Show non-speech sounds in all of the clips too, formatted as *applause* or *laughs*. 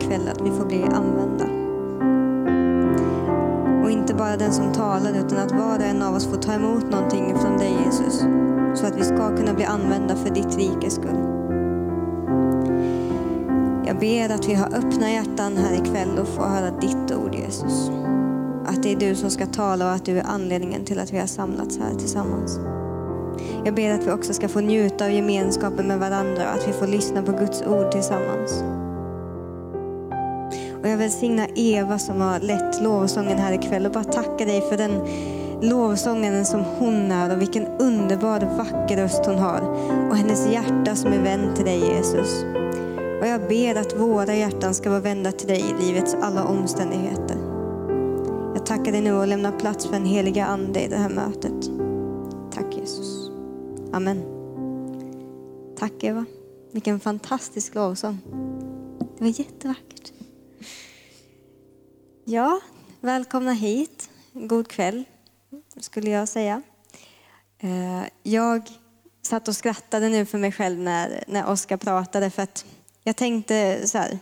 ikväll att vi får bli använda. Och inte bara den som talar utan att var och en av oss får ta emot någonting från dig Jesus. Så att vi ska kunna bli använda för ditt rikes skull. Jag ber att vi har öppna hjärtan här ikväll och får höra ditt ord Jesus. Att det är du som ska tala och att du är anledningen till att vi har samlats här tillsammans. Jag ber att vi också ska få njuta av gemenskapen med varandra och att vi får lyssna på Guds ord tillsammans. Och jag välsigna Eva som har lett lovsången här ikväll och bara tacka dig för den lovsångaren som hon är och vilken underbar vacker röst hon har. Och hennes hjärta som är vänd till dig Jesus. Och jag ber att våra hjärtan ska vara vända till dig i livets alla omständigheter. Jag tackar dig nu och lämnar plats för en heliga Ande i det här mötet. Tack Jesus. Amen. Tack Eva. Vilken fantastisk lovsång. Det var jättevackert. Ja, välkomna hit. God kväll, skulle jag säga. Eh, jag satt och skrattade nu för mig själv när, när Oskar pratade för att jag tänkte så här,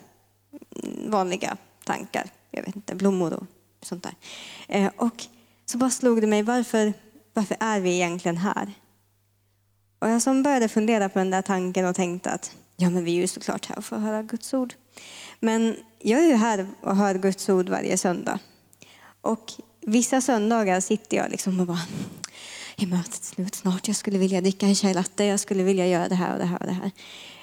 mm, vanliga tankar. Jag vet inte, blommor och sånt där. Eh, och så bara slog det mig, varför, varför är vi egentligen här? Och jag som började fundera på den där tanken och tänkte att ja, men vi är ju såklart här för att höra Guds ord. Men jag är ju här och hör Guds ord varje söndag. Och vissa söndagar sitter jag liksom och bara, är mötet slut snart? Jag skulle vilja dricka en chai latte, jag skulle vilja göra det här och det här och det här.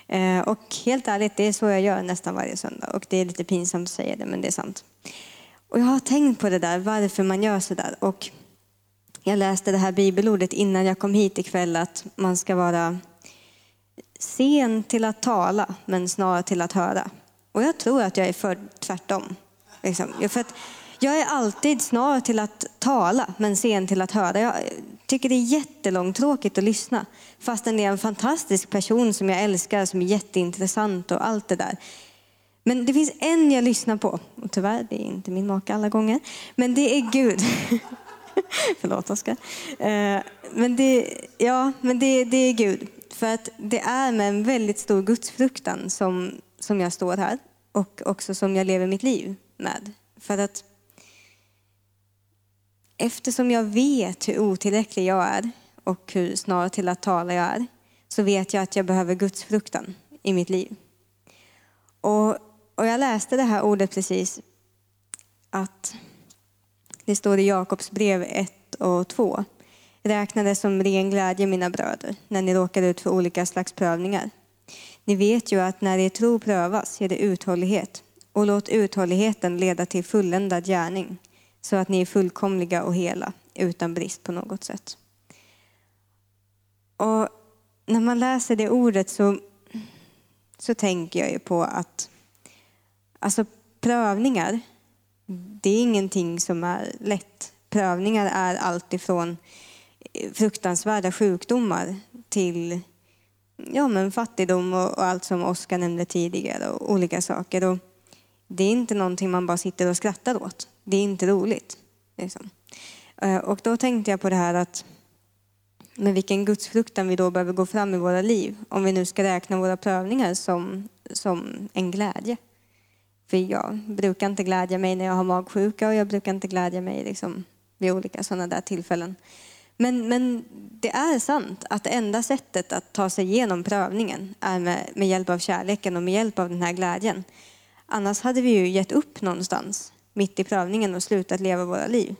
Eh, och helt ärligt, det är så jag gör nästan varje söndag. Och det är lite pinsamt att säga det, men det är sant. Och jag har tänkt på det där, varför man gör så där. Och jag läste det här bibelordet innan jag kom hit ikväll, att man ska vara sen till att tala, men snar till att höra. Och jag tror att jag är för tvärtom. Liksom. För att jag är alltid snar till att tala, men sen till att höra. Jag tycker det är jättelångtråkigt att lyssna. Fastän det är en fantastisk person som jag älskar, som är jätteintressant och allt det där. Men det finns en jag lyssnar på. Och tyvärr, det är inte min make alla gånger. Men det är Gud. *laughs* Förlåt Oskar. Eh, men, det, ja, men det, det är Gud. För att det är med en väldigt stor gudsfruktan som, som jag står här. Och också som jag lever mitt liv med. För att eftersom jag vet hur otillräcklig jag är och hur snar till att tala jag är, så vet jag att jag behöver Guds fruktan i mitt liv. Och, och jag läste det här ordet precis, att det står i Jakobs brev 1 och 2. Räkna det som ren glädje, mina bröder, när ni råkar ut för olika slags prövningar. Ni vet ju att när er tro prövas ger det uthållighet och låt uthålligheten leda till fulländad gärning så att ni är fullkomliga och hela utan brist på något sätt. Och när man läser det ordet så, så tänker jag ju på att alltså prövningar, det är ingenting som är lätt. Prövningar är allt ifrån eh, fruktansvärda sjukdomar till ja, men fattigdom och, och allt som Oskar nämnde tidigare och olika saker. Och det är inte någonting man bara sitter och skrattar åt. Det är inte roligt. Liksom. Eh, och då tänkte jag på det här att med vilken gudsfruktan vi då behöver gå fram i våra liv. Om vi nu ska räkna våra prövningar som, som en glädje. För jag brukar inte glädja mig när jag har magsjuka och jag brukar inte glädja mig liksom vid olika sådana där tillfällen. Men, men det är sant att det enda sättet att ta sig igenom prövningen är med, med hjälp av kärleken och med hjälp av den här glädjen. Annars hade vi ju gett upp någonstans mitt i prövningen och slutat leva våra liv.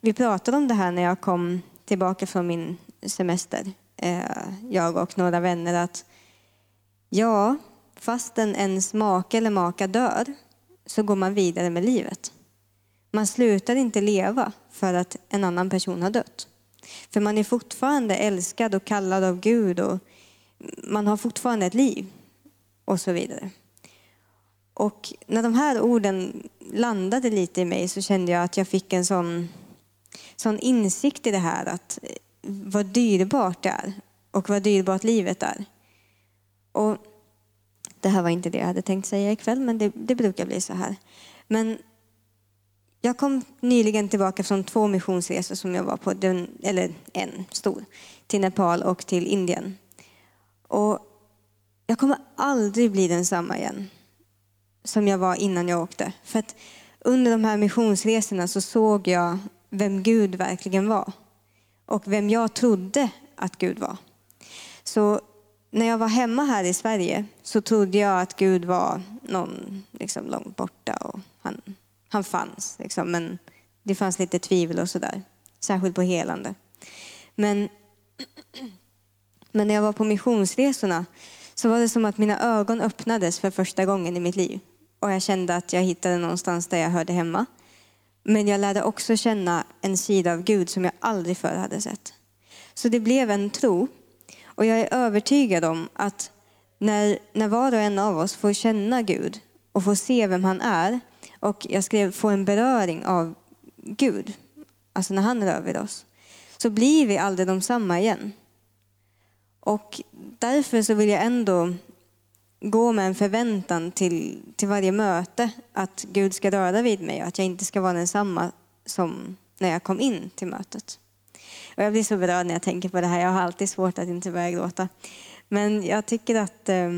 Vi pratade om det här när jag kom tillbaka från min semester, eh, jag och några vänner, att ja, fastän ens make eller maka dör så går man vidare med livet. Man slutar inte leva för att en annan person har dött. För man är fortfarande älskad och kallad av Gud och man har fortfarande ett liv och så vidare. Och när de här orden landade lite i mig så kände jag att jag fick en sån, sån insikt i det här att eh, vad dyrbart det är och vad dyrbart livet är. Och det här var inte det jag hade tänkt säga ikväll, men det, det brukar bli så här. Men jag kom nyligen tillbaka från två missionsresor som jag var på, eller en stor, till Nepal och till Indien. Och jag kommer aldrig bli densamma igen som jag var innan jag åkte. För att under de här missionsresorna så såg jag vem Gud verkligen var och vem jag trodde att Gud var. Så när jag var hemma här i Sverige så trodde jag att Gud var någon liksom långt borta och han, han fanns. Liksom, men det fanns lite tvivel och sådär, särskilt på helande. Men, *clears throat* men när jag var på missionsresorna så var det som att mina ögon öppnades för första gången i mitt liv. Och jag kände att jag hittade någonstans där jag hörde hemma. Men jag lärde också känna en sida av Gud som jag aldrig förr hade sett. Så det blev en tro. Och jag är övertygad om att när, när var och en av oss får känna Gud och får se vem han är och jag skrev få en beröring av Gud, alltså när han rör vid oss, så blir vi aldrig de samma igen. Och därför så vill jag ändå gå med en förväntan till, till varje möte att Gud ska röra vid mig och att jag inte ska vara densamma som när jag kom in till mötet. Och jag blir så berörd när jag tänker på det här. Jag har alltid svårt att inte börja gråta. Men jag tycker att eh,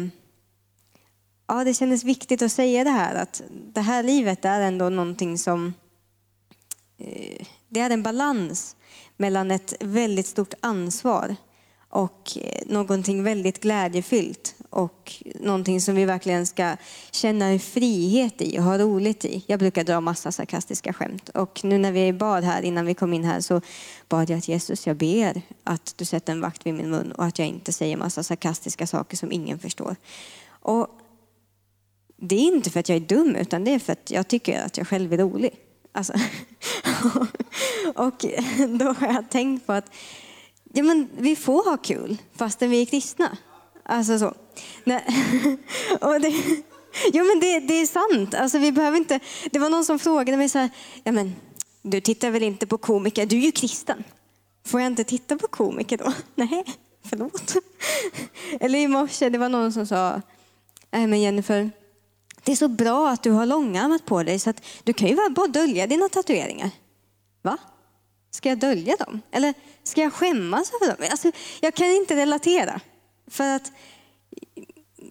ja, det kändes viktigt att säga det här. Att det här livet är ändå någonting som... Eh, det är en balans mellan ett väldigt stort ansvar och eh, någonting väldigt glädjefyllt och någonting som vi verkligen ska känna en frihet i och ha roligt i. Jag brukar dra massa sarkastiska skämt och nu när vi bad här innan vi kom in här så bad jag att Jesus, jag ber att du sätter en vakt vid min mun och att jag inte säger massa sarkastiska saker som ingen förstår. Och det är inte för att jag är dum utan det är för att jag tycker att jag själv är rolig. Alltså. *laughs* och då har jag tänkt på att ja, men vi får ha kul fastän vi är kristna. Alltså så. Nej. *laughs* Och det, jo men det, det är sant. Alltså, vi behöver inte, det var någon som frågade mig så här, ja men du tittar väl inte på komiker, du är ju kristen. Får jag inte titta på komiker då? *laughs* Nej, förlåt. Eller i morse, det var någon som sa, nej men Jennifer, det är så bra att du har långärmat på dig så att du kan ju bara dölja dina tatueringar. Va? Ska jag dölja dem? Eller ska jag skämmas över dem? Alltså, jag kan inte relatera. För att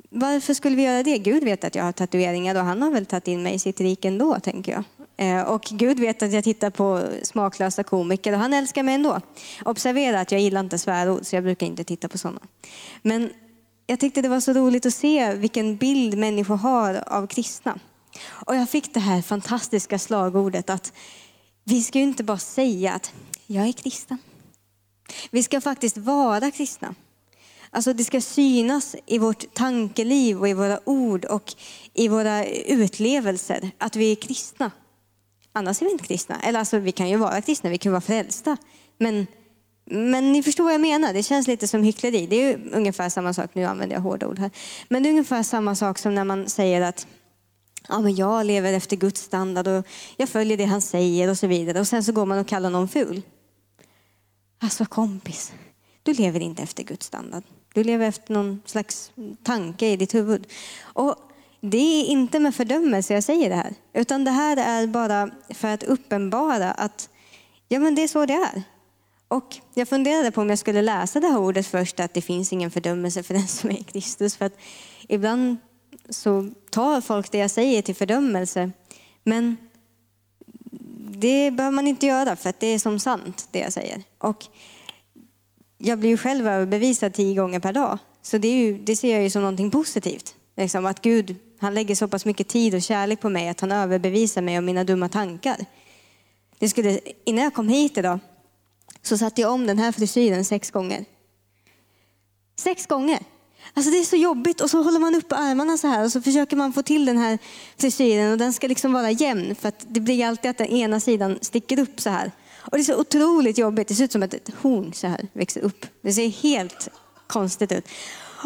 varför skulle vi göra det? Gud vet att jag har tatueringar och han har väl tagit in mig i sitt rike ändå, tänker jag. Eh, och Gud vet att jag tittar på smaklösa komiker och han älskar mig ändå. Observera att jag gillar inte svärord så jag brukar inte titta på sådana. Men jag tyckte det var så roligt att se vilken bild människor har av kristna. Och jag fick det här fantastiska slagordet att vi ska ju inte bara säga att jag är kristen. Vi ska faktiskt vara kristna. Alltså det ska synas i vårt tankeliv och i våra ord och i våra utlevelser att vi är kristna. Annars är vi inte kristna. Eller alltså vi kan ju vara kristna, vi kan vara frälsta. Men, men ni förstår vad jag menar, det känns lite som hyckleri. Det är ungefär samma sak, nu använder jag hårda ord här. Men det är ungefär samma sak som när man säger att ja, men jag lever efter Guds standard och jag följer det han säger och så vidare. Och sen så går man och kallar någon ful. Alltså kompis, du lever inte efter Guds standard. Du lever efter någon slags tanke i ditt huvud. Och det är inte med fördömelse jag säger det här, utan det här är bara för att uppenbara att ja, men det är så det är. Och jag funderade på om jag skulle läsa det här ordet först, att det finns ingen fördömelse för den som är Kristus. För att ibland så tar folk det jag säger till fördömelse. Men det behöver man inte göra för att det är som sant det jag säger. Och jag blir ju själv överbevisad tio gånger per dag. Så det, ju, det ser jag ju som någonting positivt. Liksom att Gud, han lägger så pass mycket tid och kärlek på mig att han överbevisar mig om mina dumma tankar. Det skulle, innan jag kom hit idag så satte jag om den här frisyren sex gånger. Sex gånger! Alltså det är så jobbigt och så håller man upp armarna så här och så försöker man få till den här frisyren och den ska liksom vara jämn för att det blir alltid att den ena sidan sticker upp så här. Och det är så otroligt jobbigt. Det ser ut som att ett horn så här växer upp. Det ser helt konstigt ut.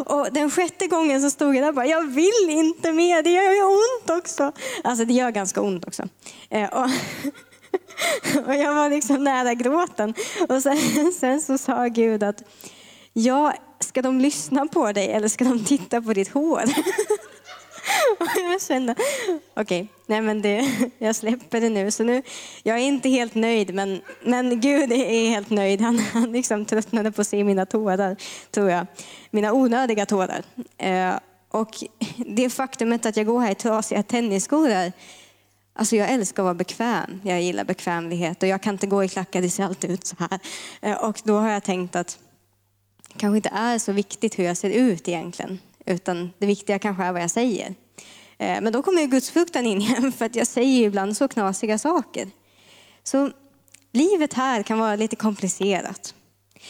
Och den sjätte gången så stod jag där och bara, jag vill inte mer, det gör ju ont också. Alltså det gör ganska ont också. Eh, och, *laughs* *laughs* och jag var liksom nära gråten. Och sen, *laughs* sen så sa Gud att, ja, ska de lyssna på dig eller ska de titta på ditt hår? *laughs* Och jag kände, okej, okay, nej jag släpper det nu. Så nu, jag är inte helt nöjd, men, men Gud är helt nöjd. Han, han liksom tröttnade på att se mina tårar, tror jag. Mina onödiga tårar. Eh, Och det faktumet att jag går här i trasiga tennisskor Alltså jag älskar att vara bekväm. Jag gillar bekvämlighet och jag kan inte gå i klackar, det ser alltid ut så här. Eh, och då har jag tänkt att det kanske inte är så viktigt hur jag ser ut egentligen, utan det viktiga kanske är vad jag säger. Eh, men då kommer ju gudsfruktan in *laughs* igen, för att jag säger ibland så knasiga saker. Så livet här kan vara lite komplicerat.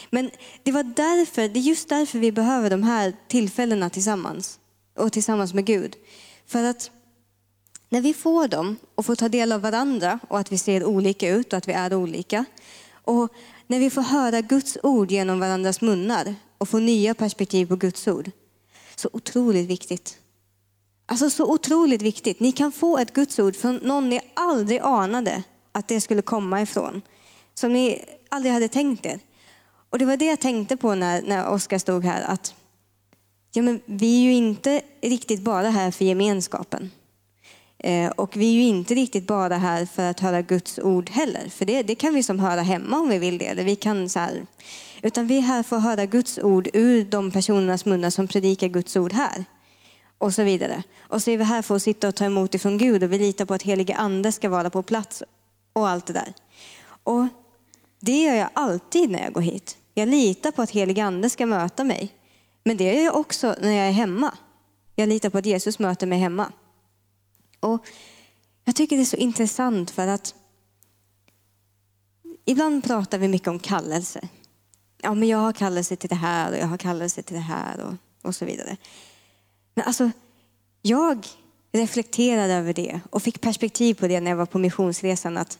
Men det var därför, det är just därför vi behöver de här tillfällena tillsammans och tillsammans med Gud. För att när vi får dem och får ta del av varandra och att vi ser olika ut och att vi är olika. Och när vi får höra Guds ord genom varandras munnar och få nya perspektiv på Guds ord. Så otroligt viktigt. Alltså så otroligt viktigt. Ni kan få ett Guds ord från någon ni aldrig anade att det skulle komma ifrån. Som ni aldrig hade tänkt er. Och det var det jag tänkte på när, när Oskar stod här. Att ja, men vi är ju inte riktigt bara här för gemenskapen. Eh, och vi är ju inte riktigt bara här för att höra Guds ord heller. För det, det kan vi som höra hemma om vi vill det. Eller vi kan så här, utan vi är här för att höra Guds ord ur de personernas munnar som predikar Guds ord här. Och så vidare. Och så är vi här för att sitta och ta emot ifrån Gud och vi litar på att helige ande ska vara på plats och allt det där. Och det gör jag alltid när jag går hit. Jag litar på att helige ande ska möta mig. Men det gör jag också när jag är hemma. Jag litar på att Jesus möter mig hemma. Och jag tycker det är så intressant för att ibland pratar vi mycket om kallelse. Ja, men jag har kallelse till det här och jag har kallelse till det här och, och så vidare. Men alltså, jag reflekterade över det och fick perspektiv på det när jag var på missionsresan. Att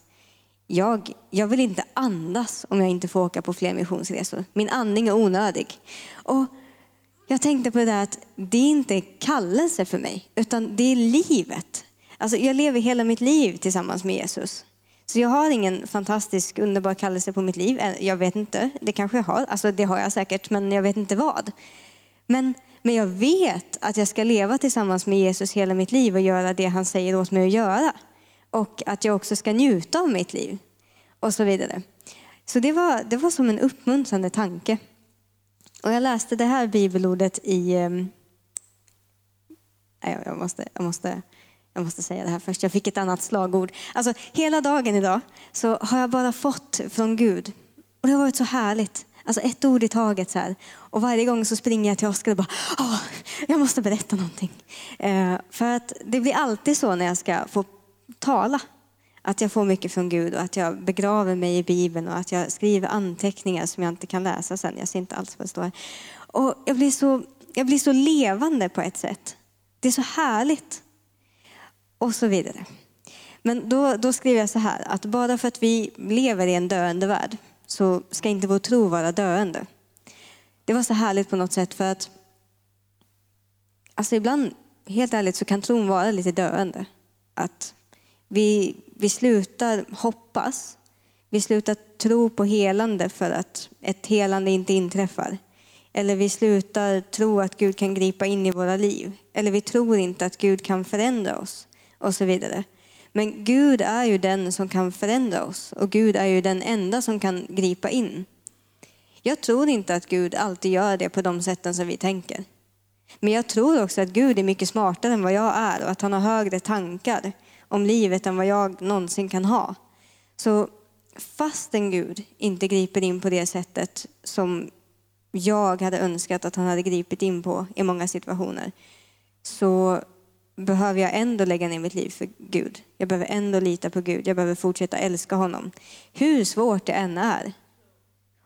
jag, jag vill inte andas om jag inte får åka på fler missionsresor. Min andning är onödig. Och jag tänkte på det där att det är inte kallelse för mig, utan det är livet. Alltså, jag lever hela mitt liv tillsammans med Jesus. Så jag har ingen fantastisk underbar kallelse på mitt liv. Eh, jag vet inte, det kanske jag har. Alltså, det har jag säkert, men jag vet inte vad. Men, men jag vet att jag ska leva tillsammans med Jesus hela mitt liv och göra det han säger åt mig att göra. Och att jag också ska njuta av mitt liv. Och så vidare. Så det var, det var som en uppmuntrande tanke. Och jag läste det här bibelordet i... Ehm, jag måste, jag måste jag måste säga det här först, jag fick ett annat slagord. Alltså hela dagen idag så har jag bara fått från Gud. Och det har varit så härligt. Alltså ett ord i taget så här. Och varje gång så springer jag till Oskar och bara, Åh, jag måste berätta någonting. Eh, för att det blir alltid så när jag ska få tala. Att jag får mycket från Gud och att jag begraver mig i Bibeln och att jag skriver anteckningar som jag inte kan läsa sen. Jag ser inte alls vad det står. Och jag blir så, jag blir så levande på ett sätt. Det är så härligt och så vidare. Men då, då skriver jag så här, att bara för att vi lever i en döende värld så ska inte vår tro vara döende. Det var så härligt på något sätt för att alltså ibland, helt ärligt, så kan tron vara lite döende. Att vi, vi slutar hoppas, vi slutar tro på helande för att ett helande inte inträffar. Eller vi slutar tro att Gud kan gripa in i våra liv. Eller vi tror inte att Gud kan förändra oss och så vidare. Men Gud är ju den som kan förändra oss och Gud är ju den enda som kan gripa in. Jag tror inte att Gud alltid gör det på de sätten som vi tänker. Men jag tror också att Gud är mycket smartare än vad jag är och att han har högre tankar om livet än vad jag någonsin kan ha. Så fastän Gud inte griper in på det sättet som jag hade önskat att han hade gripit in på i många situationer så behöver jag ändå lägga ner mitt liv för Gud. Jag behöver ändå lita på Gud. Jag behöver fortsätta älska honom. Hur svårt det än är.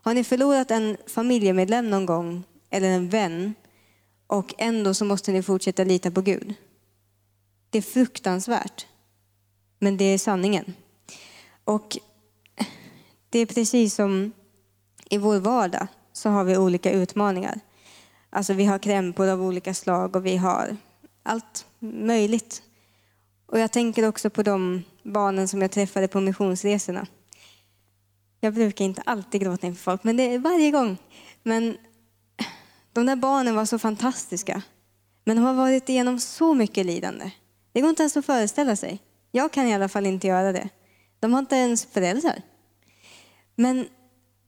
Har ni förlorat en familjemedlem någon gång eller en vän och ändå så måste ni fortsätta lita på Gud? Det är fruktansvärt. Men det är sanningen. Och det är precis som i vår vardag så har vi olika utmaningar. Alltså vi har krämpor av olika slag och vi har allt möjligt. Och jag tänker också på de barnen som jag träffade på missionsresorna. Jag brukar inte alltid gråta inför folk, men det är varje gång. Men de där barnen var så fantastiska. Men de har varit igenom så mycket lidande. Det går inte ens att föreställa sig. Jag kan i alla fall inte göra det. De har inte ens föräldrar. Men,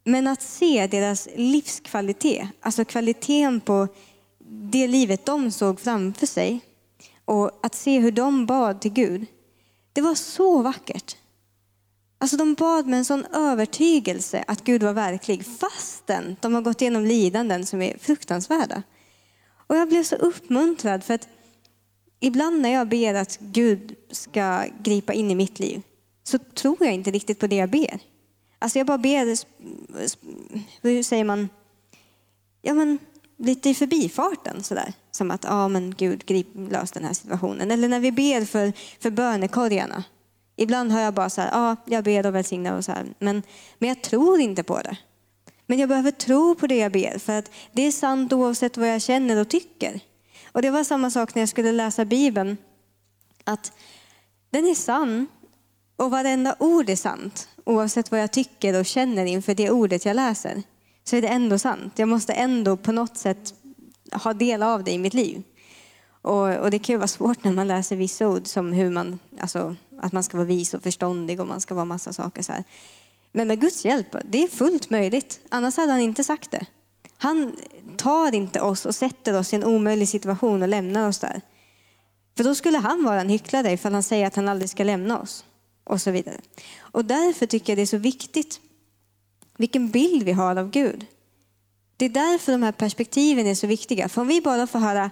men att se deras livskvalitet, alltså kvaliteten på det livet de såg framför sig och att se hur de bad till Gud, det var så vackert. Alltså de bad med en sån övertygelse att Gud var verklig fastän de har gått igenom lidanden som är fruktansvärda. Och jag blev så uppmuntrad för att ibland när jag ber att Gud ska gripa in i mitt liv så tror jag inte riktigt på det jag ber. Alltså jag bara ber, hur säger man, ja men lite i förbifarten sådär. Som att, ja men Gud, grip, lös den här situationen. Eller när vi ber för, för bönekorgarna. Ibland har jag bara så här, ja jag ber och välsignar och så här. Men, men jag tror inte på det. Men jag behöver tro på det jag ber för att det är sant oavsett vad jag känner och tycker. Och det var samma sak när jag skulle läsa Bibeln. Att den är sann och varenda ord är sant. Oavsett vad jag tycker och känner inför det ordet jag läser. Så är det ändå sant. Jag måste ändå på något sätt ha del av det i mitt liv. Och, och det kan ju vara svårt när man läser vissa ord som hur man, alltså, att man ska vara vis och förståndig och man ska vara massa saker så här. Men med Guds hjälp, det är fullt möjligt. Annars hade han inte sagt det. Han tar inte oss och sätter oss i en omöjlig situation och lämnar oss där. För då skulle han vara en hycklare ifall han säger att han aldrig ska lämna oss. Och så vidare. Och därför tycker jag det är så viktigt vilken bild vi har av Gud. Det är därför de här perspektiven är så viktiga. För om vi bara får höra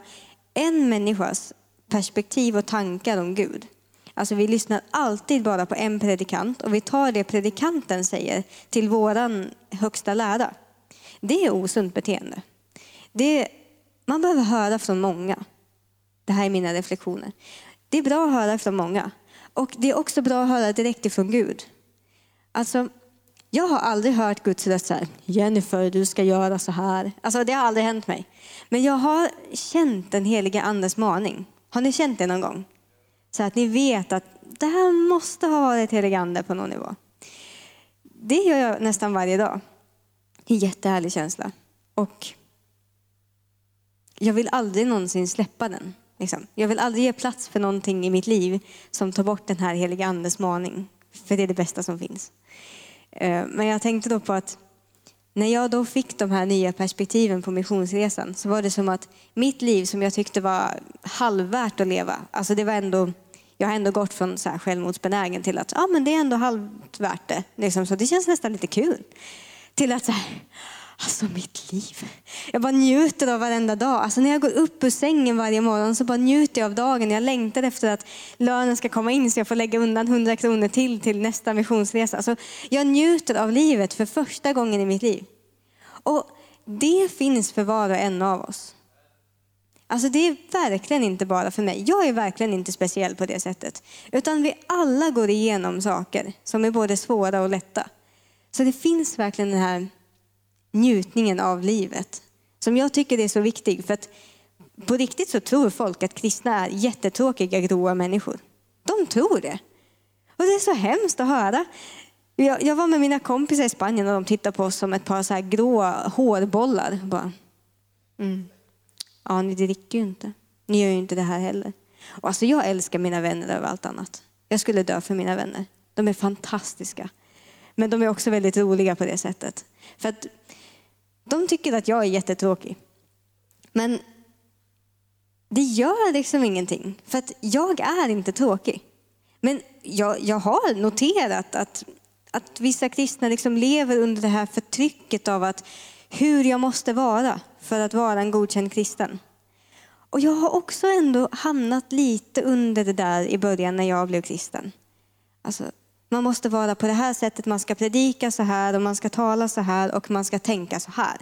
en människas perspektiv och tankar om Gud. Alltså vi lyssnar alltid bara på en predikant och vi tar det predikanten säger till våran högsta lära. Det är osunt beteende. Det, man behöver höra från många. Det här är mina reflektioner. Det är bra att höra från många. Och det är också bra att höra direkt ifrån Gud. Alltså, jag har aldrig hört Guds röst så här, Jennifer, du ska göra så här. Alltså, det har aldrig hänt mig. Men jag har känt den heliga andes maning. Har ni känt det någon gång? Så att ni vet att det här måste ha varit helig ande på någon nivå. Det gör jag nästan varje dag. Det är en jättehärlig känsla. Och jag vill aldrig någonsin släppa den. Liksom. Jag vill aldrig ge plats för någonting i mitt liv som tar bort den här heliga andes maning. För det är det bästa som finns. Eh, men jag tänkte då på att när jag då fick de här nya perspektiven på missionsresan så var det som att mitt liv som jag tyckte var halvvärt att leva, alltså det var ändå, jag har ändå gått från så här självmordsbenägen till att ja, men det är ändå halvt värt det. Liksom, så det känns nästan lite kul. Till att så här, Alltså mitt liv. Jag bara njuter av varenda dag. Alltså när jag går upp ur sängen varje morgon så bara njuter jag av dagen. Jag längtar efter att lönen ska komma in så jag får lägga undan 100 kronor till till nästa missionsresa. Alltså jag njuter av livet för första gången i mitt liv. Och det finns för var och en av oss. Alltså det är verkligen inte bara för mig. Jag är verkligen inte speciell på det sättet. Utan vi alla går igenom saker som är både svåra och lätta. Så det finns verkligen den här njutningen av livet. Som jag tycker är så viktig. För att på riktigt så tror folk att kristna är jättetråkiga, gråa människor. De tror det. Och det är så hemskt att höra. Jag, jag var med mina kompisar i Spanien och de tittade på oss som ett par så här grå hårbollar. Bara, mm. Ja, ni dricker ju inte. Ni gör ju inte det här heller. Och alltså, jag älskar mina vänner över allt annat. Jag skulle dö för mina vänner. De är fantastiska. Men de är också väldigt roliga på det sättet. För att de tycker att jag är jättetråkig. Men det gör liksom ingenting, för att jag är inte tråkig. Men jag, jag har noterat att, att vissa kristna liksom lever under det här förtrycket av att hur jag måste vara för att vara en godkänd kristen. Och jag har också ändå hamnat lite under det där i början när jag blev kristen. Alltså, man måste vara på det här sättet, man ska predika så här och man ska tala så här och man ska tänka så här.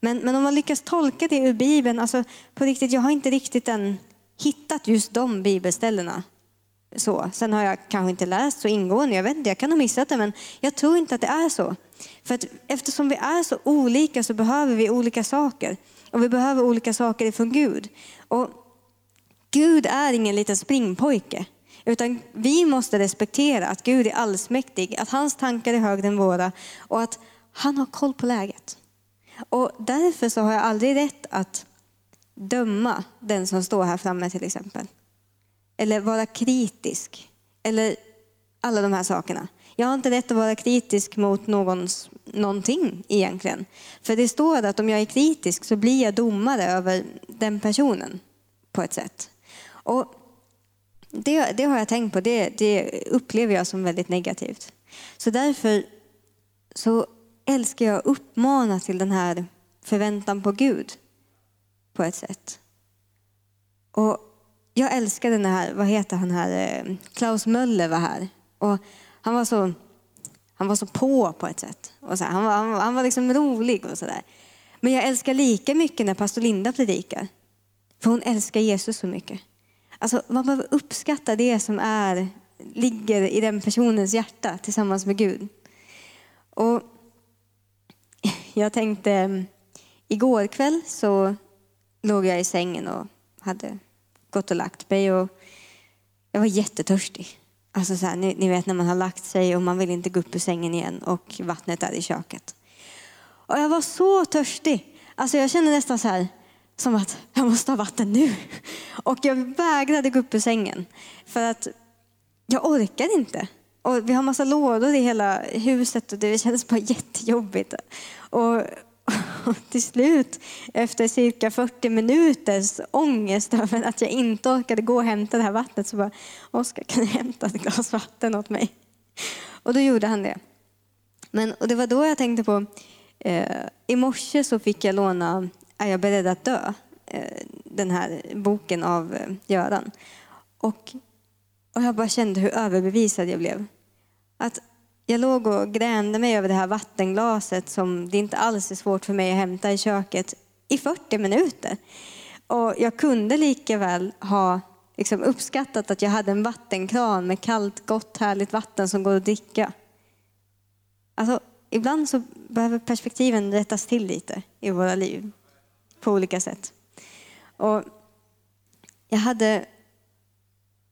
Men, men om man lyckas tolka det ur Bibeln, alltså på riktigt, jag har inte riktigt än hittat just de bibelställena. Så. Sen har jag kanske inte läst så ingående, jag vet inte, jag kan ha missat det, men jag tror inte att det är så. För att eftersom vi är så olika så behöver vi olika saker. Och vi behöver olika saker ifrån Gud. Och Gud är ingen liten springpojke. Utan vi måste respektera att Gud är allsmäktig, att hans tankar är högre än våra och att han har koll på läget. Och därför så har jag aldrig rätt att döma den som står här framme till exempel. Eller vara kritisk. Eller alla de här sakerna. Jag har inte rätt att vara kritisk mot någons någonting egentligen. För det står att om jag är kritisk så blir jag domare över den personen på ett sätt. Och det, det har jag tänkt på, det, det upplever jag som väldigt negativt. Så därför så älskar jag att uppmana till den här förväntan på Gud på ett sätt. Och jag älskar den här, vad heter han här, eh, Klaus Möller var här. Och han var så, han var så på på ett sätt. Och så här, han, var, han, han var liksom rolig och sådär. Men jag älskar lika mycket när pastor Linda predikar. För hon älskar Jesus så mycket. Alltså, man behöver uppskatta det som är, ligger i den personens hjärta tillsammans med Gud. Och *laughs* jag tänkte, igår kväll så låg jag i sängen och hade gått och lagt mig och jag var jättetörstig. Alltså så här, ni, ni, vet när man har lagt sig och man vill inte gå upp ur sängen igen och vattnet är i köket. Och jag var så törstig. Alltså jag kände nästan så här, som att jag måste ha vatten nu. Och jag vägrade gå upp ur sängen för att jag orkade inte. Och vi har massa lådor i hela huset och det kändes bara jättejobbigt. Och, och till slut, efter cirka 40 minuters ångest över att jag inte orkade gå och hämta det här vattnet så bara, Oskar kan du hämta ett glas vatten åt mig? Och då gjorde han det. Men, och det var då jag tänkte på, eh, i morse så fick jag låna är jag beredd att dö? Eh, den här boken av eh, Göran. Och, och jag bara kände hur överbevisad jag blev. Att jag låg och grände mig över det här vattenglaset som det inte alls är svårt för mig att hämta i köket i 40 minuter. Och jag kunde lika väl ha liksom uppskattat att jag hade en vattenkran med kallt, gott, härligt vatten som går att dricka. Alltså, ibland så behöver perspektiven rättas till lite i våra liv på olika sätt. Och jag hade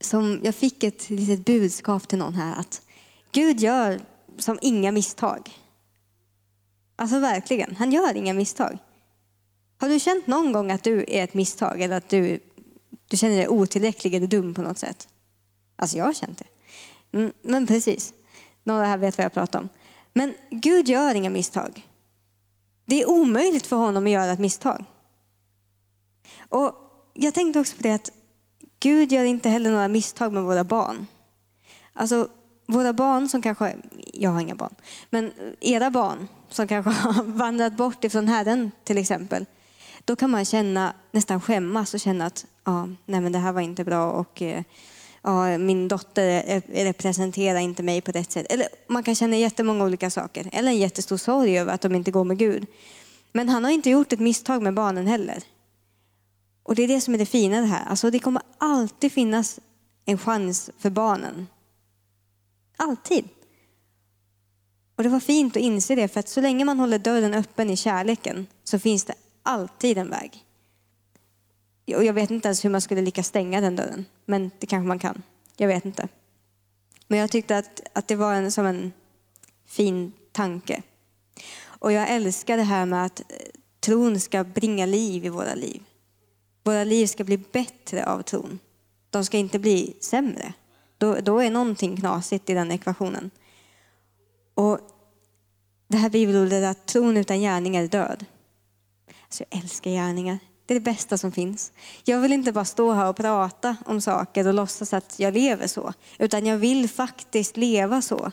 som jag fick ett litet budskap till någon här att Gud gör som inga misstag. Alltså verkligen, han gör inga misstag. Har du känt någon gång att du är ett misstag eller att du, du känner dig otillräcklig eller dum på något sätt? Alltså jag har känt det. Mm, men precis, några här vet vad jag pratar om. Men Gud gör inga misstag. Det är omöjligt för honom att göra ett misstag. Och jag tänkte också på det att Gud gör inte heller några misstag med våra barn. Alltså våra barn som kanske, jag har inga barn, men era barn som kanske *laughs* har vandrat bort ifrån Herren till exempel. Då kan man känna, nästan skämmas och känna att ja, nej men det här var inte bra och eh, ja, min dotter representerar inte mig på rätt sätt. Eller man kan känna jättemånga olika saker. Eller en jättestor sorg över att de inte går med Gud. Men han har inte gjort ett misstag med barnen heller. Och det är det som är det fina det här. Alltså det kommer alltid finnas en chans för barnen. Alltid. Och det var fint att inse det, för att så länge man håller dörren öppen i kärleken så finns det alltid en väg. Och jag vet inte ens hur man skulle lyckas stänga den dörren, men det kanske man kan. Jag vet inte. Men jag tyckte att, att det var en, som en fin tanke. Och jag älskar det här med att eh, tron ska bringa liv i våra liv. Våra liv ska bli bättre av tron. De ska inte bli sämre. Då, då är någonting knasigt i den ekvationen. Och det här bibelordet att tron utan gärningar är död. Alltså jag älskar gärningar. Det är det bästa som finns. Jag vill inte bara stå här och prata om saker och låtsas att jag lever så. Utan jag vill faktiskt leva så.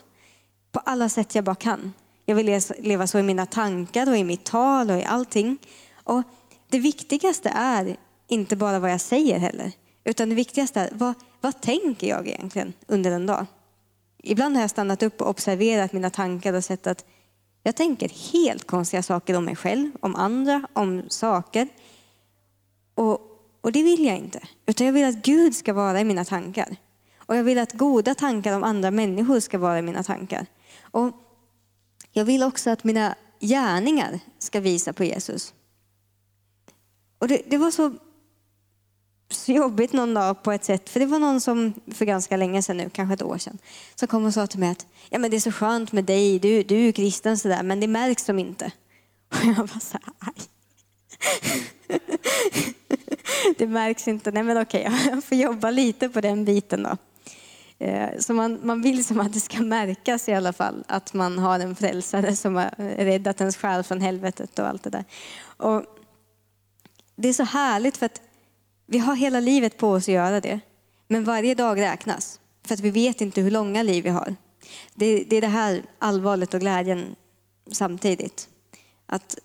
På alla sätt jag bara kan. Jag vill leva så i mina tankar och i mitt tal och i allting. Och det viktigaste är inte bara vad jag säger heller. Utan det viktigaste är, vad, vad tänker jag egentligen under en dag? Ibland har jag stannat upp och observerat mina tankar och sett att jag tänker helt konstiga saker om mig själv, om andra, om saker. Och, och det vill jag inte. Utan jag vill att Gud ska vara i mina tankar. Och jag vill att goda tankar om andra människor ska vara i mina tankar. Och jag vill också att mina gärningar ska visa på Jesus. Och det, det var så jobbigt någon dag på ett sätt. För det var någon som för ganska länge sedan nu, kanske ett år sedan, som kom och sa till mig att ja, men det är så skönt med dig, du, du är ju kristen sådär, men det märks som inte. Och jag var så här, aj. *laughs* det märks inte. Nej men okej, *laughs* jag får jobba lite på den biten då. Eh, så man, man vill som att det ska märkas i alla fall att man har en frälsare som har räddat ens själ från helvetet och allt det där. Och det är så härligt för att vi har hela livet på oss att göra det. Men varje dag räknas. För att vi vet inte hur långa liv vi har. Det, det är det här allvaret och glädjen samtidigt. Att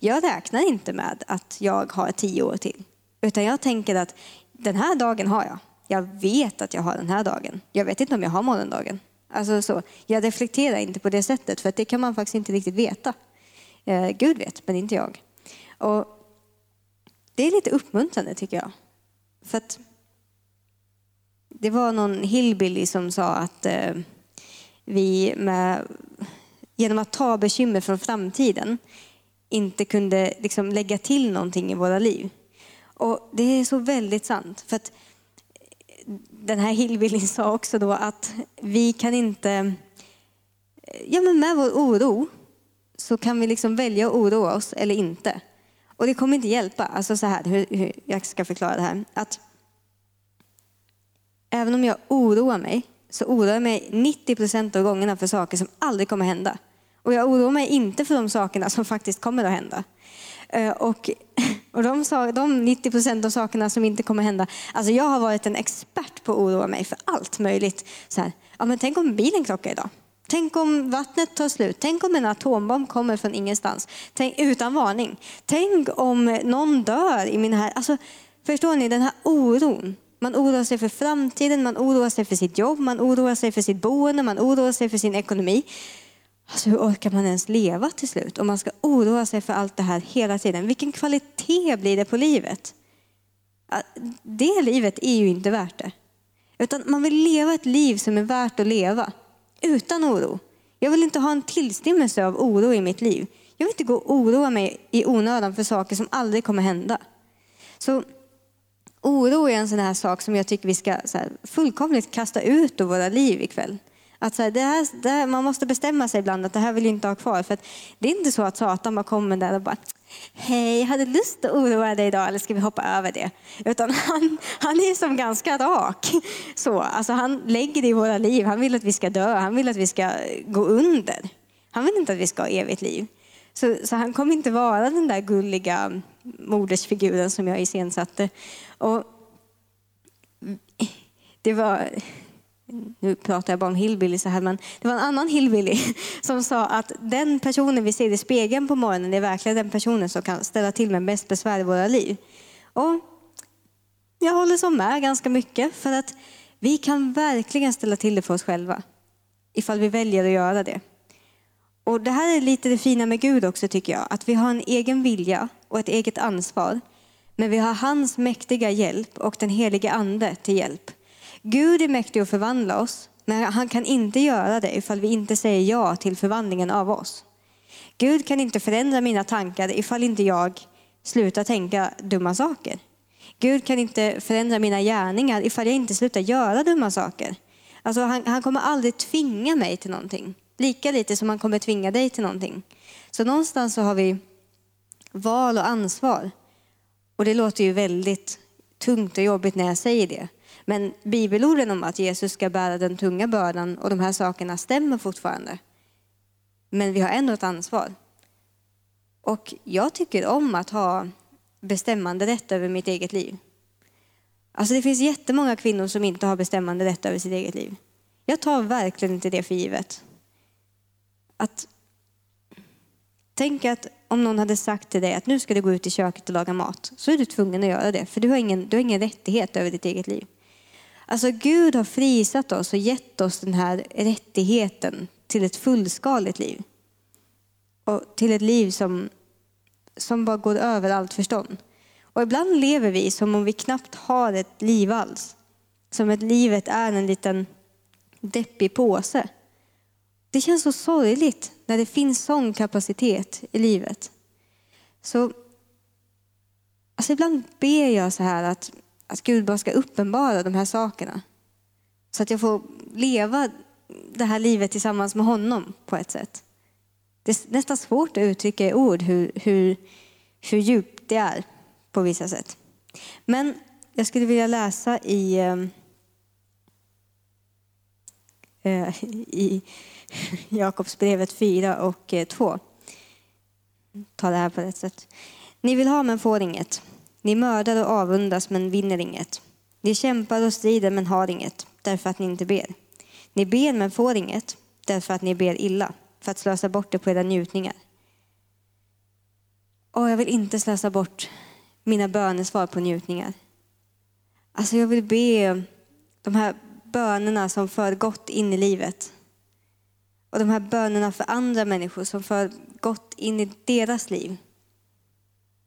jag räknar inte med att jag har tio år till. Utan jag tänker att den här dagen har jag. Jag vet att jag har den här dagen. Jag vet inte om jag har morgondagen. Alltså så, jag reflekterar inte på det sättet för det kan man faktiskt inte riktigt veta. Eh, Gud vet, men inte jag. Och det är lite uppmuntrande tycker jag. För att det var någon hillbilly som sa att eh, vi med, genom att ta bekymmer från framtiden inte kunde liksom lägga till någonting i våra liv. Och det är så väldigt sant. För att den här hillbillyn sa också då att vi kan inte, ja men med vår oro så kan vi liksom välja att oroa oss eller inte. Och det kommer inte hjälpa. Alltså så här, hur, hur jag ska förklara det här. Att även om jag oroar mig så oroar jag mig 90 procent av gångerna för saker som aldrig kommer hända. Och jag oroar mig inte för de sakerna som faktiskt kommer att hända. Eh, och, och de, de 90 procent av sakerna som inte kommer att hända. Alltså jag har varit en expert på att oroa mig för allt möjligt. Så här, ja, men tänk om bilen krockar idag. Tänk om vattnet tar slut. Tänk om en atombomb kommer från ingenstans. Tänk, utan varning. Tänk om någon dör i min här... Alltså, förstår ni den här oron? Man oroar sig för framtiden, man oroar sig för sitt jobb, man oroar sig för sitt boende, man oroar sig för sin ekonomi. Alltså hur orkar man ens leva till slut om man ska oroa sig för allt det här hela tiden? Vilken kvalitet blir det på livet? Det livet är ju inte värt det. Utan man vill leva ett liv som är värt att leva utan oro. Jag vill inte ha en tillstymmelse av oro i mitt liv. Jag vill inte gå och oroa mig i onödan för saker som aldrig kommer hända. Så oro är en sån här sak som jag tycker vi ska här, fullkomligt kasta ut ur våra liv ikväll. Att så här, det här, det här, man måste bestämma sig ibland att det här vill jag inte ha kvar. För det är inte så att Satan bara kommer där och bara Hej, hade du lust att oroa dig idag eller ska vi hoppa över det? Utan han, han är som ganska rak. Så, alltså han lägger det i våra liv. Han vill att vi ska dö. Han vill att vi ska gå under. Han vill inte att vi ska ha evigt liv. Så, så han kommer inte vara den där gulliga modersfiguren som jag iscensatte. Och det var nu pratar jag bara om hillbilly så här, men det var en annan hillbilly *laughs* som sa att den personen vi ser i spegeln på morgonen är verkligen den personen som kan ställa till med mest besvär i våra liv. Och jag håller så med ganska mycket för att vi kan verkligen ställa till det för oss själva ifall vi väljer att göra det. Och Det här är lite det fina med Gud också tycker jag, att vi har en egen vilja och ett eget ansvar. Men vi har hans mäktiga hjälp och den helige ande till hjälp. Gud är mäktig att förvandla oss, men han kan inte göra det ifall vi inte säger ja till förvandlingen av oss. Gud kan inte förändra mina tankar ifall inte jag slutar tänka dumma saker. Gud kan inte förändra mina gärningar ifall jag inte slutar göra dumma saker. Alltså han, han kommer aldrig tvinga mig till någonting. Lika lite som han kommer tvinga dig till någonting. Så någonstans så har vi val och ansvar. Och det låter ju väldigt tungt och jobbigt när jag säger det. Men bibelorden om att Jesus ska bära den tunga bördan och de här sakerna stämmer fortfarande. Men vi har ändå ett ansvar. Och jag tycker om att ha bestämmande rätt över mitt eget liv. Alltså det finns jättemånga kvinnor som inte har bestämmande rätt över sitt eget liv. Jag tar verkligen inte det för givet. Att Tänk att om någon hade sagt till dig att nu ska du gå ut i köket och laga mat, så är du tvungen att göra det, för du har ingen, du har ingen rättighet över ditt eget liv. Alltså Gud har frisatt oss och gett oss den här rättigheten till ett fullskaligt liv. Och till ett liv som, som bara går över allt förstånd. Och ibland lever vi som om vi knappt har ett liv alls. Som att livet är en liten deppig påse. Det känns så sorgligt när det finns sån kapacitet i livet. Så alltså ibland ber jag så här att att Gud bara ska uppenbara de här sakerna. Så att jag får leva det här livet tillsammans med honom på ett sätt. Det är nästan svårt att uttrycka i ord hur, hur, hur djupt det är på vissa sätt. Men jag skulle vilja läsa i, ehm, eh, i *laughs* Jakobsbrevet 4 och eh, 2. Ta det här på rätt sätt. Ni vill ha men får inget. Ni mördar och avundas men vinner inget. Ni kämpar och strider men har inget, därför att ni inte ber. Ni ber men får inget, därför att ni ber illa, för att slösa bort det på era njutningar. Och jag vill inte slösa bort mina bönesvar på njutningar. Alltså jag vill be de här bönerna som för gott in i livet. Och de här bönerna för andra människor som för gott in i deras liv.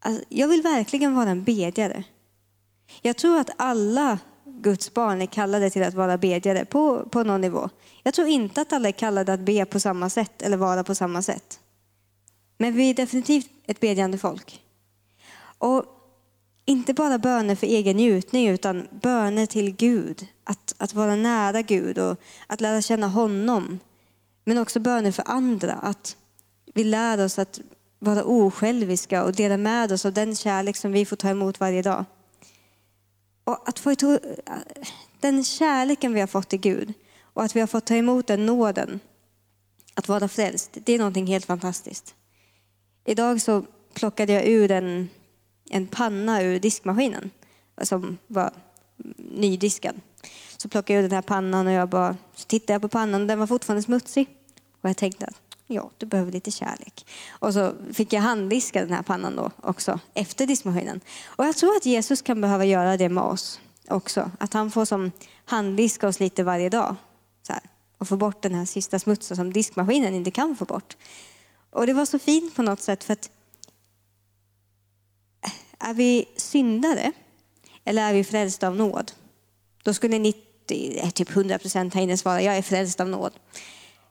Alltså, jag vill verkligen vara en bedjare. Jag tror att alla Guds barn är kallade till att vara bedjare på, på någon nivå. Jag tror inte att alla är kallade att be på samma sätt eller vara på samma sätt. Men vi är definitivt ett bedjande folk. Och inte bara böner för egen njutning utan böner till Gud. Att, att vara nära Gud och att lära känna honom. Men också böner för andra. Att vi lär oss att vara osjälviska och dela med oss av den kärlek som vi får ta emot varje dag. Och att få den kärleken vi har fått i Gud och att vi har fått ta emot den nåden, att vara frälst, det är någonting helt fantastiskt. Idag så plockade jag ur en, en panna ur diskmaskinen som var nydiskad. Så plockade jag ur den här pannan och jag bara, så tittade jag på pannan och den var fortfarande smutsig. Och jag tänkte att ja, du behöver lite kärlek. Och så fick jag handdiska den här pannan då också efter diskmaskinen. Och jag tror att Jesus kan behöva göra det med oss också. Att han får som handdiska oss lite varje dag. Så här, och få bort den här sista smutsen som diskmaskinen inte kan få bort. Och det var så fint på något sätt för att är vi syndare eller är vi frälsta av nåd? Då skulle 90, typ 100 procent här inne svara, jag är frälst av nåd.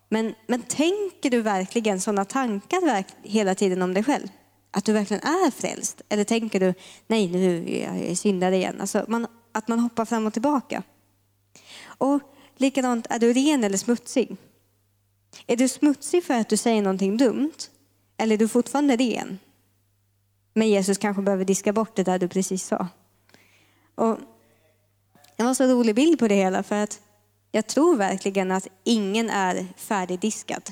Men, men tänker du verkligen sådana tankar hela tiden om dig själv? Att du verkligen är frälst? Eller tänker du, nej nu är jag syndare igen? Alltså man, att man hoppar fram och tillbaka. Och likadant, är du ren eller smutsig? Är du smutsig för att du säger någonting dumt? Eller är du fortfarande ren? Men Jesus kanske behöver diska bort det där du precis sa. Och det var en så rolig bild på det hela för att jag tror verkligen att ingen är färdigdiskad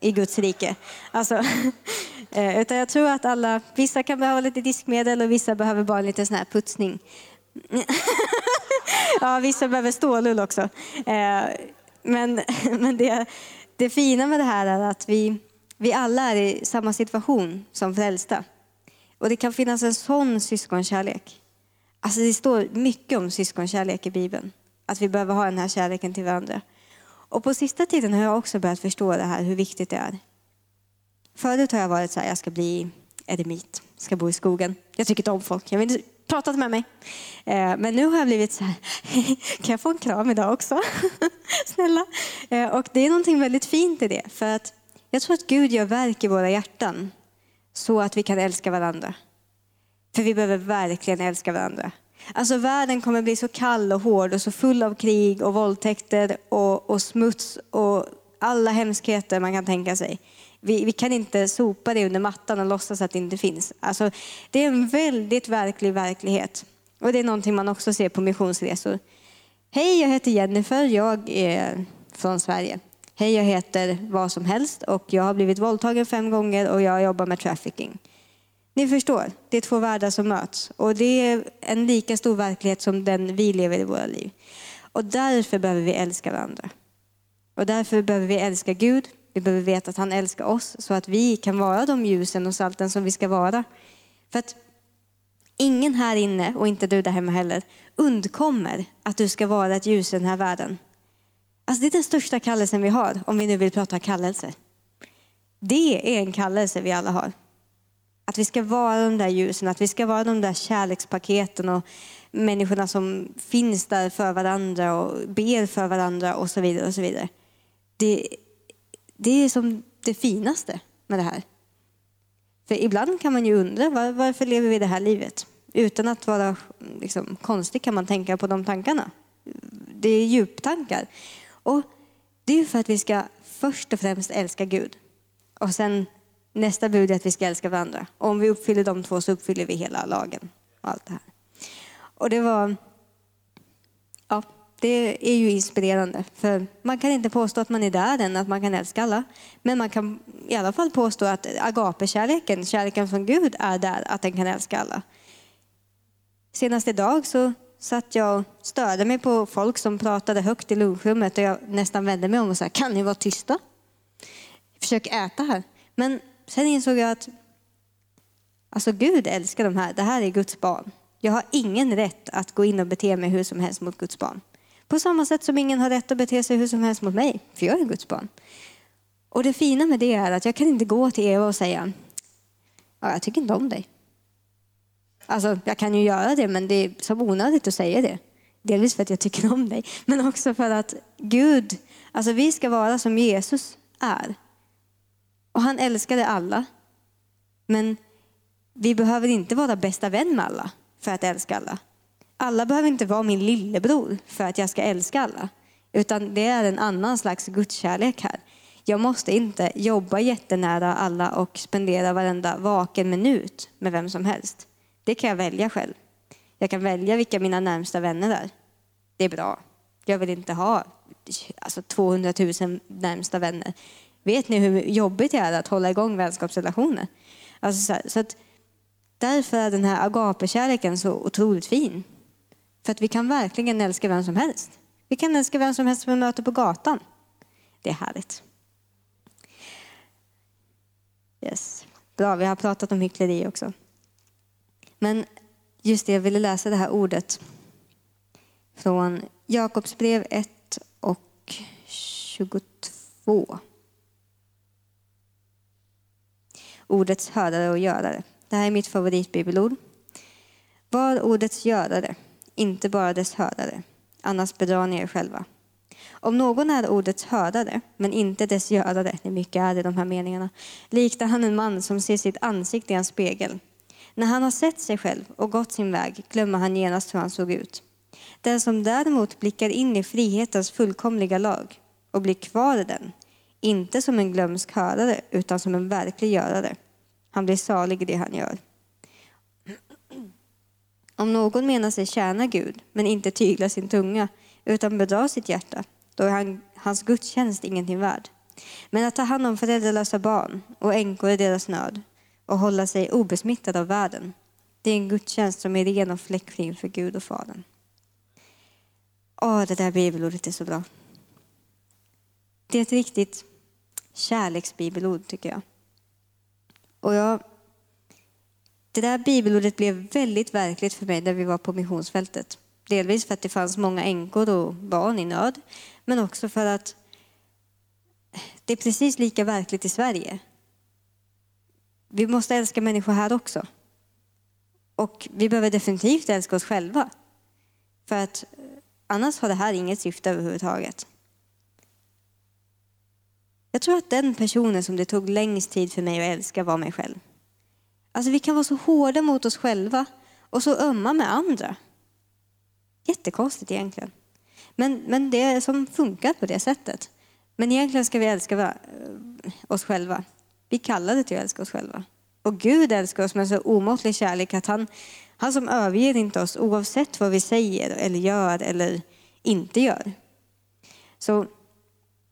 i Guds rike. Alltså, *laughs* eh, utan jag tror att alla, vissa kan behöva lite diskmedel och vissa behöver bara lite sån här putsning. *laughs* ja, vissa behöver stålull också. Eh, men, *laughs* men det, det fina med det här är att vi, vi alla är i samma situation som frälsta. Och det kan finnas en sån syskonkärlek. Alltså det står mycket om syskonkärlek i Bibeln. Att vi behöver ha den här kärleken till varandra. Och på sista tiden har jag också börjat förstå det här, hur viktigt det är. Förut har jag varit så här, jag ska bli eremit, ska bo i skogen. Jag tycker inte om folk, jag vill inte prata med mig. Eh, men nu har jag blivit så här, *laughs* kan jag få en kram idag också? *laughs* Snälla. Eh, och det är någonting väldigt fint i det, för att jag tror att Gud gör verk i våra hjärtan så att vi kan älska varandra. För vi behöver verkligen älska varandra. Alltså världen kommer bli så kall och hård och så full av krig och våldtäkter och, och smuts och alla hemskheter man kan tänka sig. Vi, vi, kan inte sopa det under mattan och låtsas att det inte finns. Alltså, det är en väldigt verklig verklighet. Och det är någonting man också ser på missionsresor. Hej, jag heter Jennifer. Jag är från Sverige. Hej, jag heter vad som helst och jag har blivit våldtagen fem gånger och jag jobbar med trafficking. Ni förstår, det är två världar som möts och det är en lika stor verklighet som den vi lever i våra liv. Och därför behöver vi älska varandra. Och därför behöver vi älska Gud. Vi behöver veta att han älskar oss så att vi kan vara de ljusen och salten som vi ska vara. För att ingen här inne, och inte du där hemma heller, undkommer att du ska vara ett ljus i den här världen. Alltså det är den största kallelsen vi har, om vi nu vill prata kallelse. Det är en kallelse vi alla har. Att vi ska vara de där ljusen, att vi ska vara de där kärlekspaketen och människorna som finns där för varandra och ber för varandra och så vidare. och så vidare. Det, det är som det finaste med det här. För ibland kan man ju undra var, varför lever vi det här livet? Utan att vara liksom, konstig kan man tänka på de tankarna. Det är djuptankar. Och det är för att vi ska först och främst älska Gud. Och sen Nästa bud är att vi ska älska varandra. Och om vi uppfyller de två så uppfyller vi hela lagen och allt det här. Och det var, ja, det är ju inspirerande. För man kan inte påstå att man är där än, att man kan älska alla. Men man kan i alla fall påstå att agapekärleken, kärleken från Gud, är där, att den kan älska alla. Senast idag så satt jag och störde mig på folk som pratade högt i lunchrummet och jag nästan vände mig om och sa, kan ni vara tysta? Försök äta här. Men sen insåg jag att alltså Gud älskar de här, det här är Guds barn. Jag har ingen rätt att gå in och bete mig hur som helst mot Guds barn. På samma sätt som ingen har rätt att bete sig hur som helst mot mig, för jag är Guds barn. Och det fina med det är att jag kan inte gå till Eva och säga, ja, jag tycker inte om dig. Alltså, jag kan ju göra det, men det är så onödigt att säga det. Delvis för att jag tycker om dig, men också för att Gud, alltså vi ska vara som Jesus är. Och han älskade alla. Men vi behöver inte vara bästa vän med alla för att älska alla. Alla behöver inte vara min lillebror för att jag ska älska alla. Utan det är en annan slags gudskärlek här. Jag måste inte jobba jättenära alla och spendera varenda vaken minut med vem som helst. Det kan jag välja själv. Jag kan välja vilka mina närmsta vänner är. Det är bra. Jag vill inte ha alltså 200 000 närmsta vänner. Vet ni hur jobbigt det är att hålla igång vänskapsrelationer? Alltså så, så att därför är den här agapekärleken så otroligt fin. För att vi kan verkligen älska vem som helst. Vi kan älska vem som helst som vi möter på gatan. Det är härligt. Yes. Bra, vi har pratat om hyckleri också. Men just det, jag ville läsa det här ordet från Jakobsbrev 1 och 22. Ordets hörare och görare. Det här är mitt favoritbibelord. Var ordets görare, inte bara dess hörare, annars bedrar ni er själva. Om någon är ordets hörare, men inte dess görare, det är mycket är i de här meningarna, liknar han en man som ser sitt ansikte i en spegel. När han har sett sig själv och gått sin väg glömmer han genast hur han såg ut. Den som däremot blickar in i frihetens fullkomliga lag och blir kvar i den, inte som en glömsk hörare utan som en verklig görare, han blir salig i det han gör. Om någon menar sig tjäna Gud men inte tyglar sin tunga utan bedrar sitt hjärta, då är han, hans gudstjänst ingenting värd. Men att ta hand om föräldralösa barn och änkor i deras nöd och hålla sig obesmittad av världen, det är en gudstjänst som är ren och fläckfri för Gud och Fadern. Åh, det där bibelordet är så bra. Det är ett riktigt kärleksbibelord tycker jag. Och jag, det där bibelordet blev väldigt verkligt för mig när vi var på missionsfältet. Delvis för att det fanns många änkor och barn i nöd, men också för att det är precis lika verkligt i Sverige. Vi måste älska människor här också. Och vi behöver definitivt älska oss själva. För att annars har det här inget syfte överhuvudtaget. Jag tror att den personen som det tog längst tid för mig att älska var mig själv. Alltså vi kan vara så hårda mot oss själva och så ömma med andra. Jättekonstigt egentligen. Men, men det är som funkar på det sättet. Men egentligen ska vi älska oss själva. Vi kallar det till att älska oss själva. Och Gud älskar oss med så omåttlig kärlek att han, han som överger inte oss oavsett vad vi säger eller gör eller inte gör. Så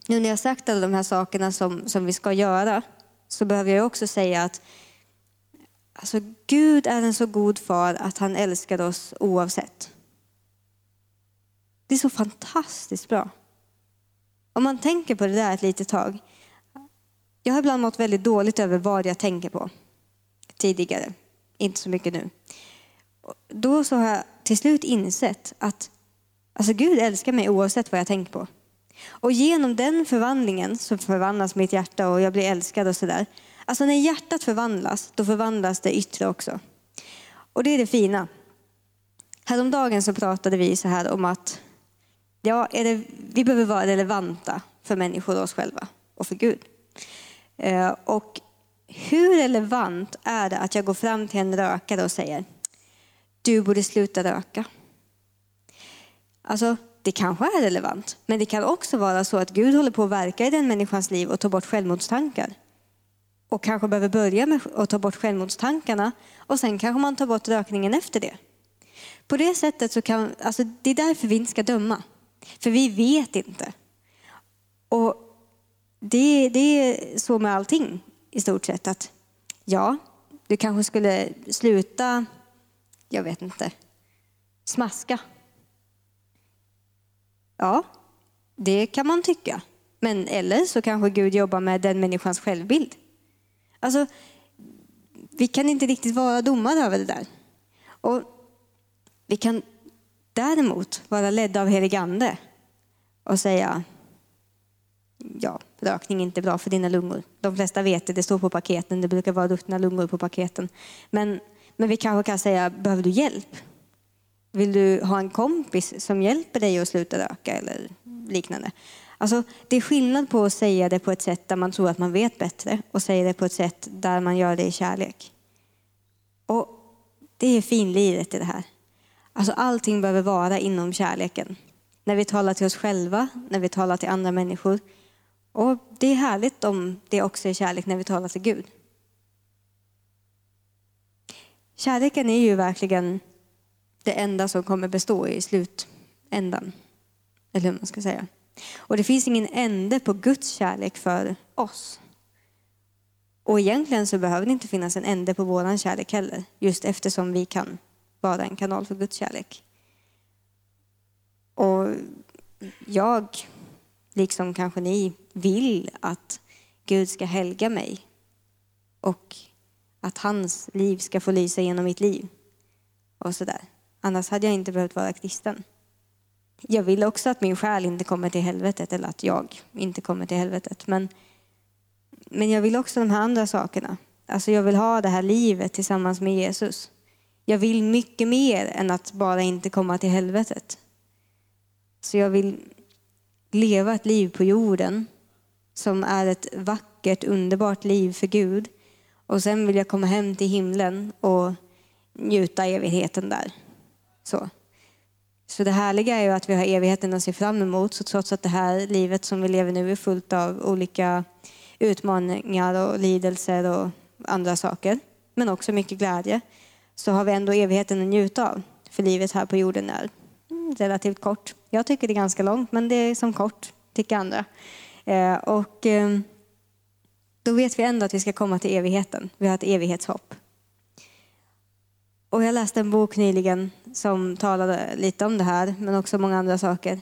nu när jag sagt alla de här sakerna som, som vi ska göra så behöver jag också säga att alltså, Gud är en så god far att han älskar oss oavsett. Det är så fantastiskt bra. Om man tänker på det där ett litet tag. Jag har ibland mått väldigt dåligt över vad jag tänker på tidigare. Inte så mycket nu. Då så har jag till slut insett att alltså Gud älskar mig oavsett vad jag tänker på. Och genom den förvandlingen så förvandlas mitt hjärta och jag blir älskad och sådär. Alltså när hjärtat förvandlas, då förvandlas det yttre också. Och det är det fina. Häromdagen så pratade vi så här om att ja, är det, vi behöver vara relevanta för människor och oss själva och för Gud. Eh, och hur relevant är det att jag går fram till en rökare och säger du borde sluta röka? Alltså, det kanske är relevant, men det kan också vara så att Gud håller på att verka i den människans liv och ta bort självmordstankar. Och kanske behöver börja med att ta bort självmordstankarna och sen kanske man tar bort rökningen efter det. På det sättet så kan, alltså det är därför vi inte ska döma. För vi vet inte. Och det, det är så med allting i stort sett. att Ja, du kanske skulle sluta, jag vet inte, smaska. Ja, det kan man tycka. Men eller så kanske Gud jobbar med den människans självbild. Alltså, vi kan inte riktigt vara domare över det där. Och vi kan däremot vara ledda av helig ande och säga ja, rökning är inte bra för dina lungor. De flesta vet det, det står på paketen, det brukar vara ruttna lungor på paketen. Men, men vi kanske kan säga, behöver du hjälp? Vill du ha en kompis som hjälper dig att sluta röka eller liknande? Alltså, det är skillnad på att säga det på ett sätt där man tror att man vet bättre och säga det på ett sätt där man gör det i kärlek. Och det är finliret i det här. Alltså allting behöver vara inom kärleken. När vi talar till oss själva, när vi talar till andra människor. Och det är härligt om det också är kärlek när vi talar till Gud. Kärleken är ju verkligen det enda som kommer bestå i slutändan. Eller hur man ska säga. Och det finns ingen ände på Guds kärlek för oss. Och egentligen så behöver det inte finnas en ände på våran kärlek heller. Just eftersom vi kan vara en kanal för Guds kärlek. Och jag, liksom kanske ni, vill att Gud ska helga mig. Och att hans liv ska få lysa genom mitt liv. Och sådär. Annars hade jag inte behövt vara kristen. Jag vill också att min själ inte kommer till helvetet, eller att jag inte kommer till helvetet. Men, men jag vill också de här andra sakerna. Alltså jag vill ha det här livet tillsammans med Jesus. Jag vill mycket mer än att bara inte komma till helvetet. Så jag vill leva ett liv på jorden som är ett vackert, underbart liv för Gud. Och sen vill jag komma hem till himlen och njuta evigheten där. Så. Så det härliga är ju att vi har evigheten att se fram emot. Så trots att det här livet som vi lever nu är fullt av olika utmaningar och lidelser och andra saker, men också mycket glädje, så har vi ändå evigheten att njuta av. För livet här på jorden är relativt kort. Jag tycker det är ganska långt, men det är som kort, tycker andra. Eh, och eh, då vet vi ändå att vi ska komma till evigheten. Vi har ett evighetshopp. Och jag läste en bok nyligen som talade lite om det här, men också många andra saker.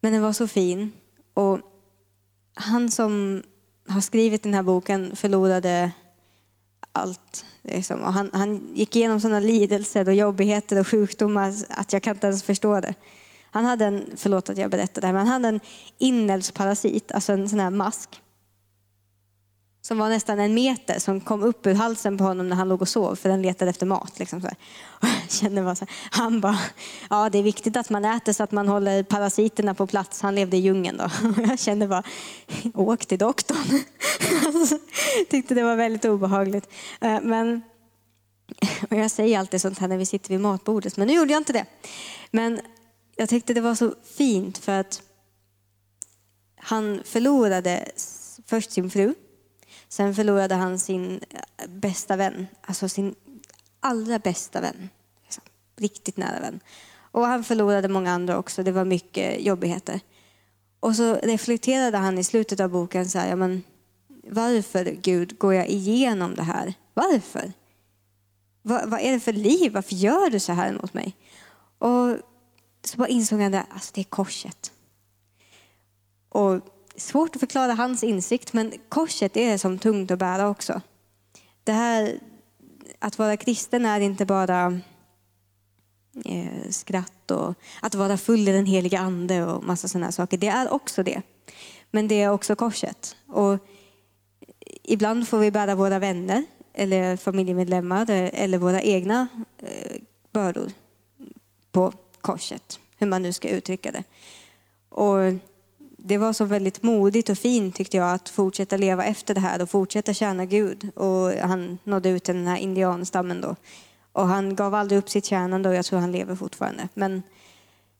Men den var så fin. Och han som har skrivit den här boken förlorade allt. Liksom. Och han, han gick igenom sådana lidelser och jobbigheter och sjukdomar att jag kan inte ens förstå det. Han hade en, förlåt att jag berättar det här, men han hade en inälvsparasit, alltså en sån här mask som var nästan en meter som kom upp ur halsen på honom när han låg och sov för den letade efter mat. Liksom så *laughs* kände bara så här, han bara, ja det är viktigt att man äter så att man håller parasiterna på plats. Han levde i djungeln då. *laughs* Jag kände bara, åk till doktorn. Alltså, *laughs* tyckte det var väldigt obehagligt. Eh, men och jag säger alltid sånt här när vi sitter vid matbordet, men nu gjorde jag inte det. Men jag tyckte det var så fint för att han förlorade först sin fru Sen förlorade han sin eh, bästa vän, alltså sin allra bästa vän. Liksom, riktigt nära vän. Och han förlorade många andra också, det var mycket jobbigheter. Och så reflekterade han i slutet av boken så här, ja, men varför Gud går jag igenom det här? Varför? Vad, vad är det för liv? Varför gör du så här mot mig? Och så bara insåg han att alltså, det är korset. Och svårt att förklara hans insikt, men korset är som tungt att bära också. Det här, att vara kristen är inte bara eh, skratt och att vara full i den heliga ande och massa sådana saker. Det är också det. Men det är också korset. Och ibland får vi bära våra vänner eller familjemedlemmar eller våra egna eh, bördor på korset, hur man nu ska uttrycka det. Och det var så väldigt modigt och fint tyckte jag att fortsätta leva efter det här och fortsätta tjäna Gud. Och han nådde ut till den här indianstammen då. Och han gav aldrig upp sitt tjänande och jag tror han lever fortfarande. Men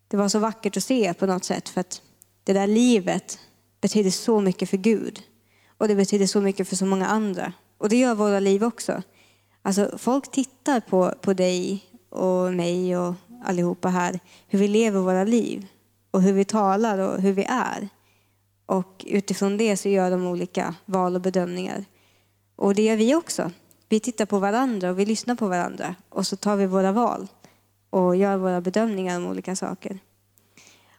det var så vackert att se på något sätt för att det där livet betyder så mycket för Gud. Och det betyder så mycket för så många andra. Och det gör våra liv också. Alltså folk tittar på, på dig och mig och allihopa här, hur vi lever våra liv. och hur vi talar och hur vi är. Och utifrån det så gör de olika val och bedömningar. Och det gör vi också. Vi tittar på varandra och vi lyssnar på varandra och så tar vi våra val och gör våra bedömningar om olika saker.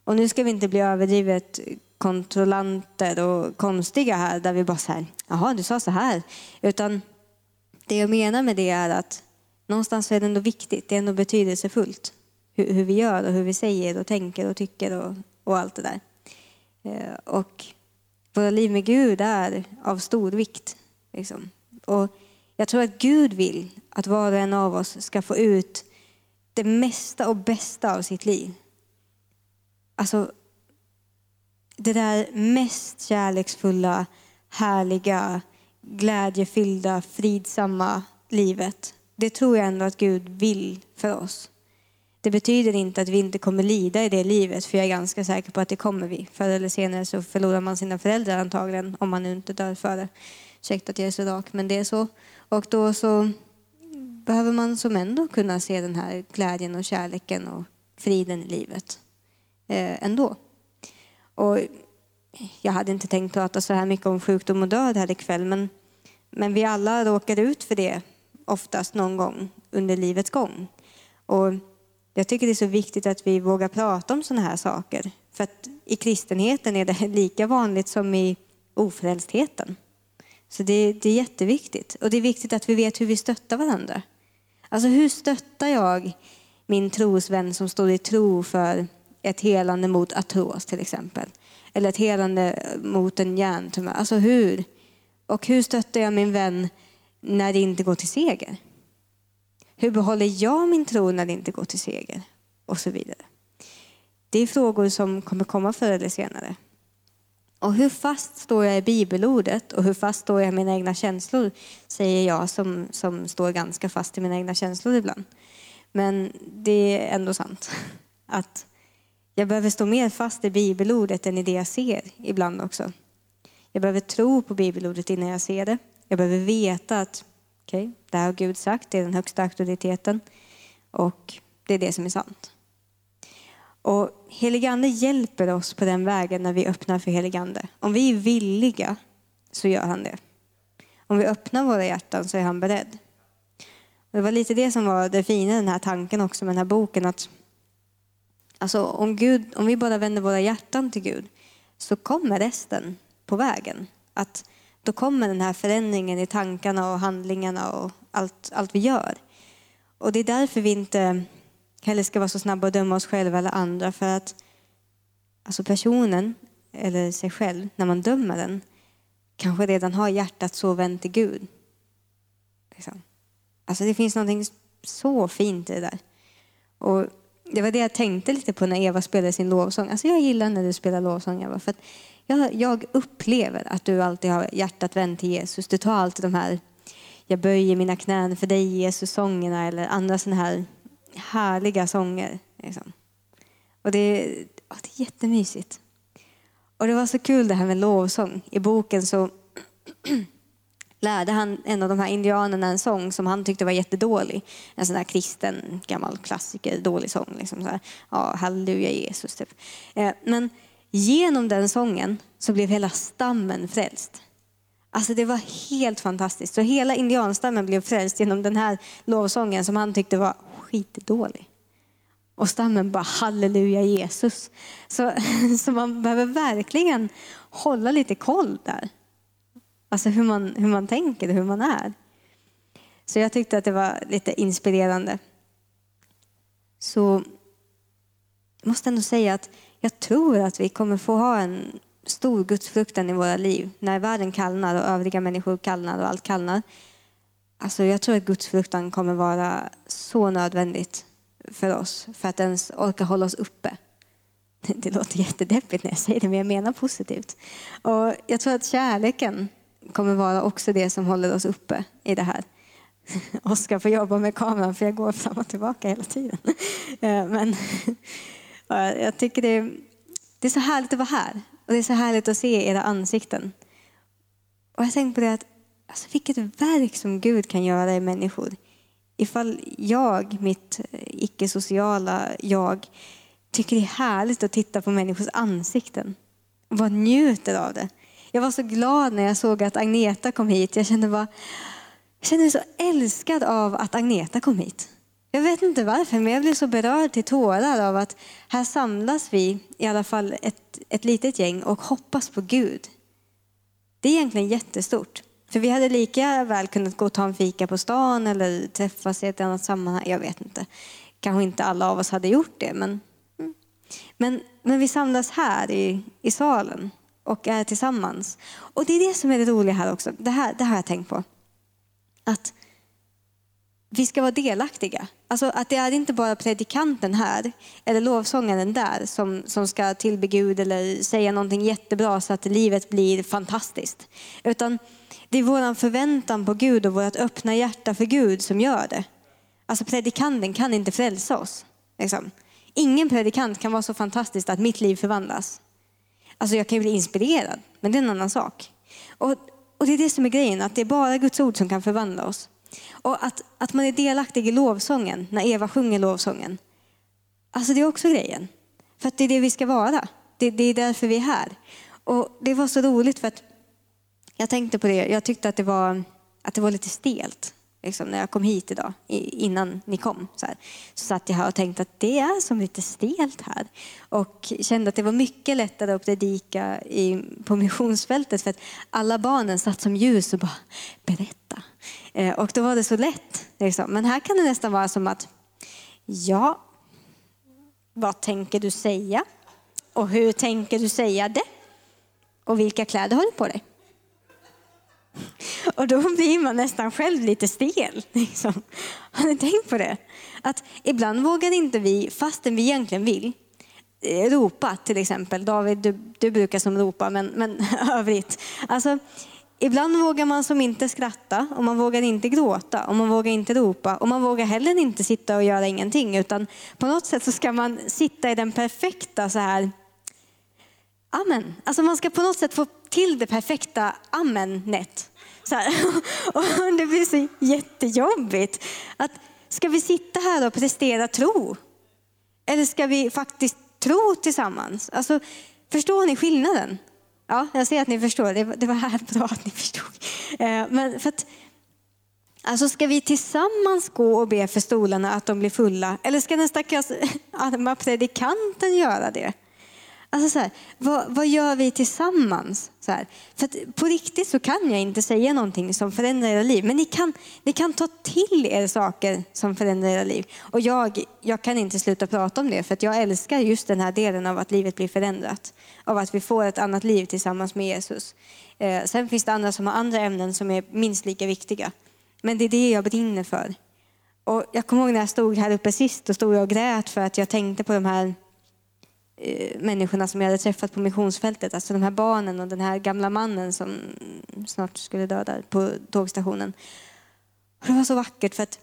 Och nu ska vi inte bli överdrivet kontrollanter och konstiga här där vi bara säger jaha du sa så här. Utan det jag menar med det är att någonstans är det ändå viktigt, det är ändå betydelsefullt hur, hur vi gör och hur vi säger och tänker och tycker och, och allt det där. Eh, och våra liv med Gud är av stor vikt. Liksom. Och jag tror att Gud vill att var och en av oss ska få ut det mesta och bästa av sitt liv. Alltså, det där mest kärleksfulla, härliga, glädjefyllda, fridsamma livet. Det tror jag ändå att Gud vill för oss. Det betyder inte att vi inte kommer lida i det livet, för jag är ganska säker på att det kommer vi. Förr eller senare så förlorar man sina föräldrar antagligen, om man nu inte dör före. Ursäkta att jag är så rak, men det är så. Och då så behöver man som ändå kunna se den här glädjen och kärleken och friden i livet eh, ändå. Och jag hade inte tänkt prata så här mycket om sjukdom och död här ikväll, men, men vi alla råkar ut för det oftast någon gång under livets gång. Och jag tycker det är så viktigt att vi vågar prata om sådana här saker. För att i kristenheten är det *laughs* lika vanligt som i ofrälstheten. Så det, det är jätteviktigt. Och det är viktigt att vi vet hur vi stöttar varandra. Alltså hur stöttar jag min trosvän som står i tro för ett helande mot artros till exempel? Eller ett helande mot en hjärntumör. Alltså hur? Och hur stöttar jag min vän när det inte går till seger? Hur behåller jag min tro när det inte går till seger? Och så vidare. Det är frågor som kommer komma förr eller senare. Och hur fast står jag i bibelordet och hur fast står jag i mina egna känslor, säger jag som, som står ganska fast i mina egna känslor ibland. Men det är ändå sant *laughs* att jag behöver stå mer fast i bibelordet än i det jag ser ibland också. Jag behöver tro på bibelordet innan jag ser det. Jag behöver veta att okej, okay, det här har Gud sagt, det är den högsta auktoriteten och det är det som är sant. Och heligande hjälper oss på den vägen när vi öppnar för heligande. Om vi är villiga så gör han det. Om vi öppnar våra hjärtan så är han beredd. Det var lite det som var det fina i den här tanken också med den här boken. Att alltså om, Gud, om vi bara vänder våra hjärtan till Gud så kommer resten på vägen. Att då kommer den här förändringen i tankarna och handlingarna och allt, allt vi gör. Och det är därför vi inte heller ska vara så snabba att döma oss själva eller andra. För att alltså personen, eller sig själv, när man dömer den, kanske redan har hjärtat så vänt till Gud. Liksom. Alltså det finns någonting så fint i det där. Och det var det jag tänkte lite på när Eva spelade sin lovsång. Alltså jag gillar när du spelar lovsång Eva. För jag, jag, upplever att du alltid har hjärtat vänt till Jesus. Du tar alltid de här jag böjer mina knän för dig Jesus-sångerna eller andra sådana här härliga sånger. Liksom. Och det, oh, det är jättemysigt. Och det var så kul det här med lovsång. I boken så *clears throat* lärde han en av de här indianerna en sång som han tyckte var jättedålig. En sån här kristen gammal klassiker, dålig sång. Liksom så här, ja, halleluja Jesus typ. Eh, men genom den sången så blev hela stammen frälst. Alltså det var helt fantastiskt. Så hela indianstammen blev frälst genom den här lovsången som han tyckte var skitdålig. Och stammen bara halleluja Jesus. Så, *laughs* så man behöver verkligen hålla lite koll där. Alltså hur man, hur man tänker och hur man är. Så jag tyckte att det var lite inspirerande. Så jag måste ändå säga att jag tror att vi kommer få ha en stor gudsfruktan i våra liv när världen kallnar och övriga människor kallnar och allt kallnar. Alltså jag tror att gudsfruktan kommer vara så nödvändigt för oss för att ens orka hålla oss uppe. *laughs* Det låter jättedeppigt när jag säger det, men jag menar positivt. Och jag tror att kärleken kommer vara också det som håller oss uppe i det här. *laughs* Oskar får jobba med kameran för jag går fram och tillbaka hela tiden. *laughs* Eh, men jag tycker det är, det är så härligt att vara här och det är så härligt att se era ansikten. Och jag tänkte på det att alltså vilket verk som Gud kan göra i människor. Ifall jag, mitt eh, icke-sociala jag, tycker det är härligt att titta på människors ansikten och bara njuter av det. Jag var så glad när jag såg att Agneta kom hit. Jag kände, bara, jag kände mig så älskad av att Agneta kom hit. Jag vet inte varför, men jag blir så berörd till tårar av att här samlas vi, i alla fall ett, ett litet gäng, och hoppas på Gud. Det är egentligen jättestort. För vi hade lika väl kunnat gå och ta en fika på stan eller träffas i ett annat sammanhang. Jag vet inte. Kanske inte alla av oss hade gjort det, men, mm. men, men vi samlas här i, i salen och är tillsammans. Och det är det som är det roliga här också. Det här, det har jag tänkt på. Att vi ska vara delaktiga. Alltså att det är inte bara predikanten här eller lovsångaren där som, som ska tillbe Gud eller säga någonting jättebra så att livet blir fantastiskt. Utan det är vår förväntan på Gud och vårt öppna hjärta för Gud som gör det. Alltså predikanten kan inte frälsa oss. Liksom. Ingen predikant kan vara så fantastisk att mitt liv förvandlas. Alltså jag kan ju bli inspirerad, men det är en annan sak. Och, och det är det som är grejen, att det är bara Guds ord som kan förvandla oss. Och att, att man är delaktig i lovsången, när Eva sjunger lovsången. Alltså det är också grejen. För att det är det vi ska vara. Det, det är därför vi är här. Och det var så roligt för att jag tänkte på det, jag tyckte att det var, att det var lite stelt. Liksom, när jag kom hit idag, innan ni kom. Så, här, så satt jag här och tänkte att det är som lite stelt här. Och kände att det var mycket lättare att predika i, på missionsfältet för att alla barnen satt som ljus och bara berätta. Eh, och då var det så lätt. Liksom. Men här kan det nästan vara som att, ja, vad tänker du säga? Och hur tänker du säga det? Och vilka kläder har du på dig? Och då blir man nästan själv lite stel. *laughs* Liksom. Har ni tänkt på det? Att ibland vågar inte vi, fastän vi egentligen vill, eh, ropa till exempel. David, du, du brukar som ropa, men, men *laughs* övrigt. Alltså, ibland vågar man som inte skratta och man vågar inte gråta och man vågar inte ropa och man vågar heller inte sitta och göra ingenting utan på något sätt så ska man sitta i den perfekta så här Amen. Alltså man ska på något sätt få till det perfekta amenet. Så här. *laughs* Och det blir så jättejobbigt. Att, ska vi sitta här och prestera tro? Eller ska vi faktiskt tro tillsammans? Alltså, förstår ni skillnaden? Ja, jag ser att ni förstår. Det var, det var här bra att ni förstod. Eh, men för att, alltså ska vi tillsammans gå och be för stolarna att de blir fulla? Eller ska den stackars arma predikanten göra det? Alltså så här, vad, vad, gör vi tillsammans? Så här. För på riktigt så kan jag inte säga någonting som förändrar era liv. Men ni kan, ni kan ta till er saker som förändrar era liv. Och jag, jag kan inte sluta prata om det för att jag älskar just den här delen av att livet blir förändrat. Av att vi får ett annat liv tillsammans med Jesus. Eh, sen finns det andra som har andra ämnen som är minst lika viktiga. Men det är det jag brinner för. Och jag kommer ihåg när jag stod här uppe sist och stod och grät för att jag tänkte på de här Eh, människorna som jag hade träffat på missionsfältet. Alltså de här barnen och den här gamla mannen som snart skulle döda på tågstationen. Och det var så vackert för att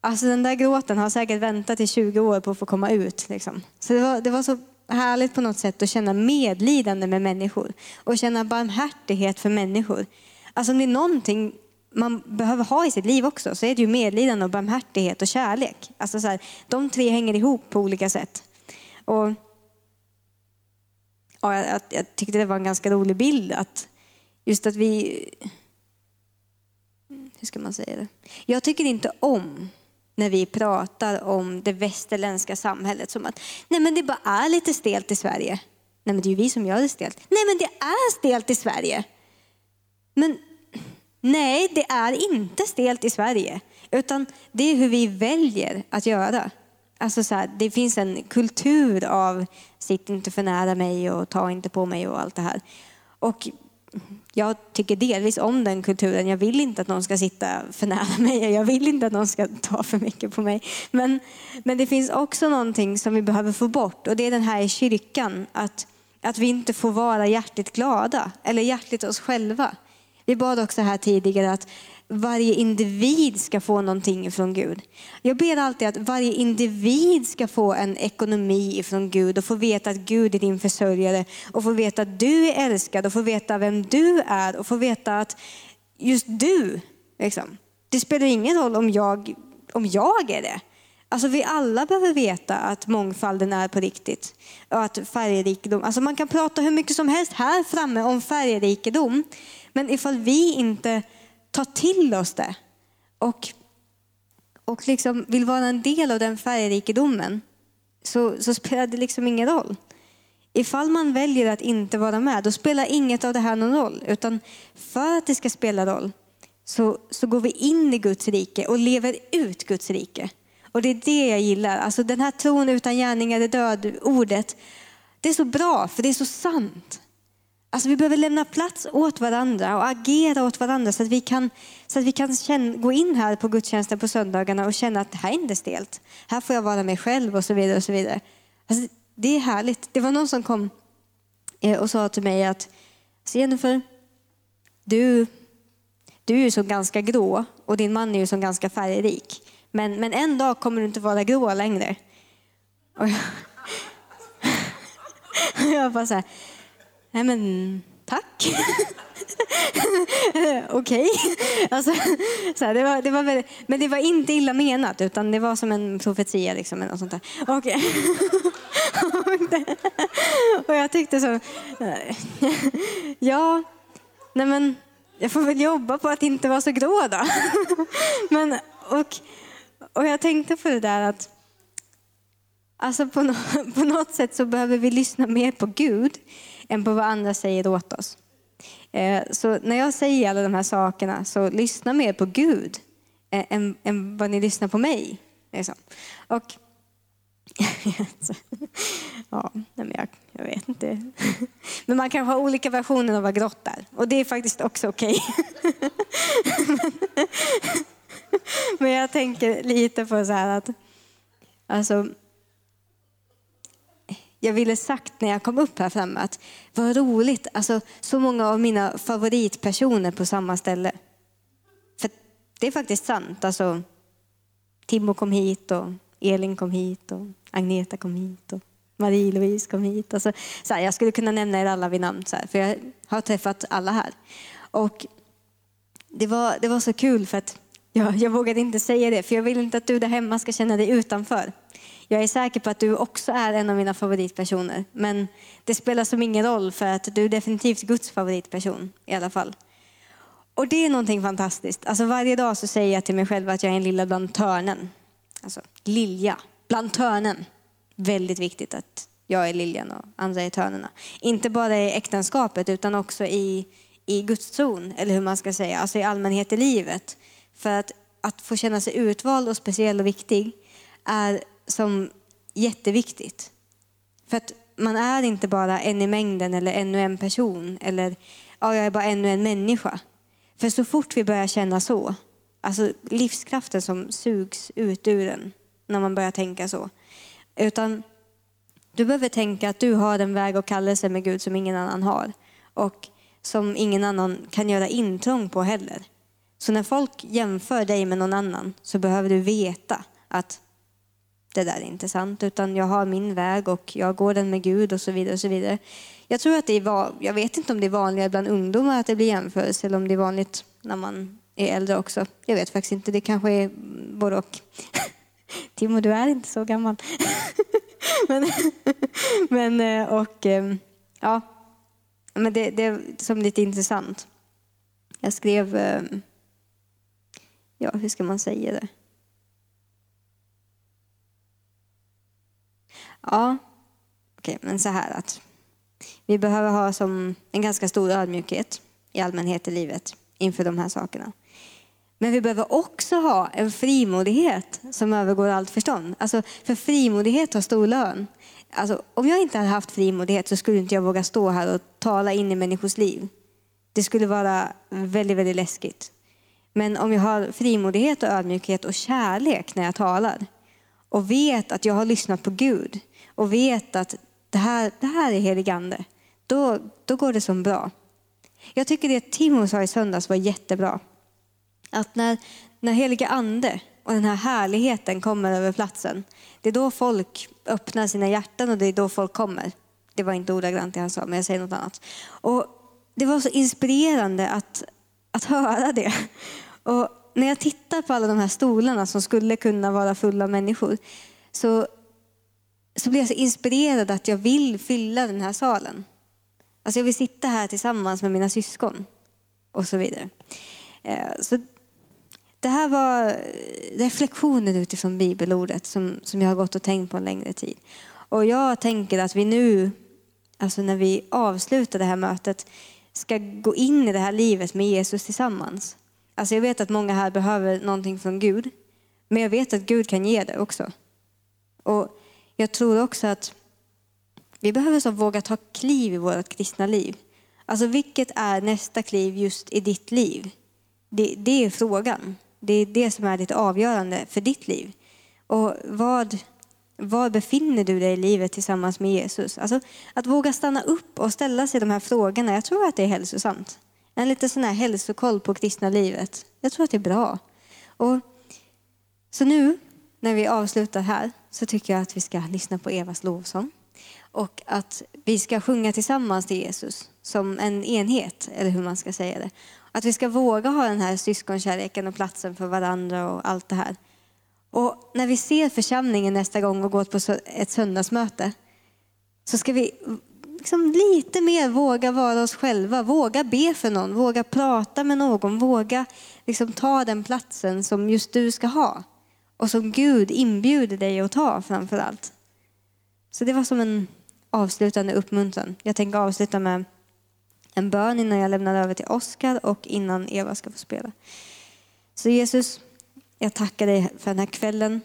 alltså den där gråten har säkert väntat i 20 år på att få komma ut. Liksom. Så det var, det var så härligt på något sätt att känna medlidande med människor och känna barmhärtighet för människor. Alltså om det är någonting man behöver ha i sitt liv också så är det ju medlidande och barmhärtighet och kärlek. Alltså så här, de tre hänger ihop på olika sätt. Och ja, jag, jag tyckte det var en ganska rolig bild. att Just att vi... Hur ska man säga det? Jag tycker inte om när vi pratar om det västerländska samhället som att nej men det bara är lite stelt i Sverige. Nej men det är ju vi som gör det stelt. Nej men det är stelt i Sverige. Men nej, det är inte stelt i Sverige. Utan det är hur vi väljer att göra. Alltså så här, det finns en kultur av sitt inte för nära mig och ta inte på mig och allt det här. Och jag tycker delvis om den kulturen. Jag vill inte att någon ska sitta för nära *laughs* mig. Jag vill inte att någon ska ta för mycket på mig. Men, men det finns också någonting som vi behöver få bort och det är den här i kyrkan. Att, att vi inte får vara hjärtligt glada eller hjärtligt oss själva. Vi bad också här tidigare att varje individ ska få någonting från Gud. Jag ber alltid att varje individ ska få en ekonomi från Gud och få veta att Gud är din försörjare och få veta att du är älskad och få veta vem du är och få veta att just du, liksom, det spelar ingen roll om jag, om jag är det. Alltså vi alla behöver veta att mångfalden är på riktigt. Och att färgrikedom, alltså man kan prata hur mycket som helst här framme om färgrikedom. Men ifall vi inte tar till oss det och, och liksom vill vara en del av den färgrikedomen så, så spelar det liksom ingen roll. Ifall man väljer att inte vara med, då spelar inget av det här någon roll. Utan för att det ska spela roll så, så går vi in i Guds rike och lever ut Guds rike. Och det är det jag gillar. Alltså den här tron utan gärningar är död, ordet. Det är så bra, för det är så sant. Alltså vi behöver lämna plats åt varandra och agera åt varandra så att vi kan, så att vi kan känna, gå in här på gudstjänsten på söndagarna och känna att det här är inte stelt. Här får jag vara mig själv och så vidare. och så vidare. Alltså, det är härligt. Det var någon som kom eh, och sa till mig att Jennifer, du, du är ju som ganska grå och din man är ju som ganska färgrik. Men, men en dag kommer du inte vara grå längre. Och jag, *laughs* och jag bara så här, nej men tack. *laughs* Okej. Alltså, det var, det var väldigt, men det var inte illa menat, utan det var som en profetia. Liksom, eller sånt där. Okay. *laughs* och jag tyckte så... Ja, nej men jag får väl jobba på att inte vara så grå då. *laughs* Men, och, och jag tänkte på det där att alltså på, no, på något sätt så behöver vi lyssna mer på Gud än på vad andra säger åt oss. Eh, så när jag säger alla de här sakerna, så lyssna mer på Gud eh, än, än vad ni lyssnar på mig. Liksom. Och, *laughs* ja, men jag, jag vet inte. *laughs* Men man kan ha olika versioner av vad grått är. Och det är faktiskt också okej. *laughs* Men jag tänker lite på så här att alltså, jag ville sagt när jag kom upp här framme att vad roligt, alltså så många av mina favoritpersoner på samma ställe. För det är faktiskt sant. Alltså, Timo kom hit och Elin kom hit och Agneta kom hit och Marie-Louise kom hit. Alltså, så här, jag skulle kunna nämna er alla vid namn, så här, för jag har träffat alla här. Och det var, det var så kul för att jag, jag vågade inte säga det, för jag vill inte att du där hemma ska känna dig utanför. Jag är säker på att du också är en av mina favoritpersoner. Men det spelar som ingen roll för att du är definitivt Guds favoritperson i alla fall. Och det är någonting fantastiskt. Alltså varje dag så säger jag till mig själv att jag är en lilla bland törnen. Alltså lilja, bland törnen. Väldigt viktigt att jag är liljan och andra är törnena. Inte bara i äktenskapet utan också i, i gudstron, eller hur man ska säga, alltså i allmänhet i livet. För att, att få känna sig utvald och speciell och viktig är som jätteviktigt. För att man är inte bara en i mängden eller ännu en person eller ja, jag är bara ännu en människa. För så fort vi börjar känna så, alltså livskraften som sugs ut ur en när man börjar tänka så. Utan du behöver tänka att du har en väg och kallelse med Gud som ingen annan har. Och som ingen annan kan göra intrång på heller. Så när folk jämför dig med någon annan så behöver du veta att det där är inte sant, utan jag har min väg och jag går den med Gud och så vidare. och så vidare. Jag tror att det är, jag vet inte om det är vanligare bland ungdomar att det blir jämförelse eller om det är vanligt när man är äldre också. Jag vet faktiskt inte, det kanske är både och. *laughs* Timo, du är inte så gammal. *laughs* men, *laughs* men, eh, och, eh, ja, men det, det är som lite intressant. Jag skrev, eh, ja hur ska man säga det? Ja, okej, okay, men så här att vi behöver ha som en ganska stor ödmjukhet i allmänhet i livet inför de här sakerna. Men vi behöver också ha en frimodighet som övergår allt förstånd. Alltså, för frimodighet har stor lön. Alltså, om jag inte hade haft frimodighet så skulle inte jag våga stå här och tala in i människors liv. Det skulle vara väldigt, väldigt läskigt. Men om jag har frimodighet och ödmjukhet och kärlek när jag talar och vet att jag har lyssnat på Gud och vet att det här, det här är heligande, då, då går det som bra. Jag tycker det Timo sa i söndags var jättebra. Att när, när heliga ande och den här härligheten kommer över platsen, det är då folk öppnar sina hjärtan och det är då folk kommer. Det var inte ordagrant det han sa, men jag säger något annat. Och det var så inspirerande att, att höra det. Och när jag tittar på alla de här stolarna som skulle kunna vara fulla av människor så, så blir jag så inspirerad att jag vill fylla den här salen. Alltså jag vill sitta här tillsammans med mina syskon och så vidare. Eh, så det här var reflektioner utifrån bibelordet som, som jag har gått och tänkt på en längre tid. Och jag tänker att vi nu, alltså när vi avslutar det här mötet, ska gå in i det här livet med Jesus tillsammans. Alltså jag vet att många här behöver någonting från Gud, men jag vet att Gud kan ge det också. Och jag tror också att vi behöver så våga ta kliv i vårt kristna liv. Alltså vilket är nästa kliv just i ditt liv? Det, det är frågan. Det är det som är lite avgörande för ditt liv. Och vad, var befinner du dig i livet tillsammans med Jesus? Alltså, att våga stanna upp och ställa sig de här frågorna, jag tror att det är hälsosamt. En liten sån här hälsokoll på kristna livet. Jag tror att det är bra. Och, så nu när vi avslutar här så tycker jag att vi ska lyssna på Evas lovsång. Och att vi ska sjunga tillsammans till Jesus som en enhet, eller hur man ska säga det. Att vi ska våga ha den här syskonkärleken och platsen för varandra och allt det här. Och när vi ser församlingen nästa gång och går på ett söndagsmöte så ska vi liksom lite mer våga vara oss själva, våga be för någon, våga prata med någon, våga liksom ta den platsen som just du ska ha och som Gud inbjuder dig att ta framför allt. Så det var som en avslutande uppmuntran. Jag tänker avsluta med en bön innan jag lämnar över till Oskar och innan Eva ska få spela. Så Jesus, jag tackar dig för den här kvällen.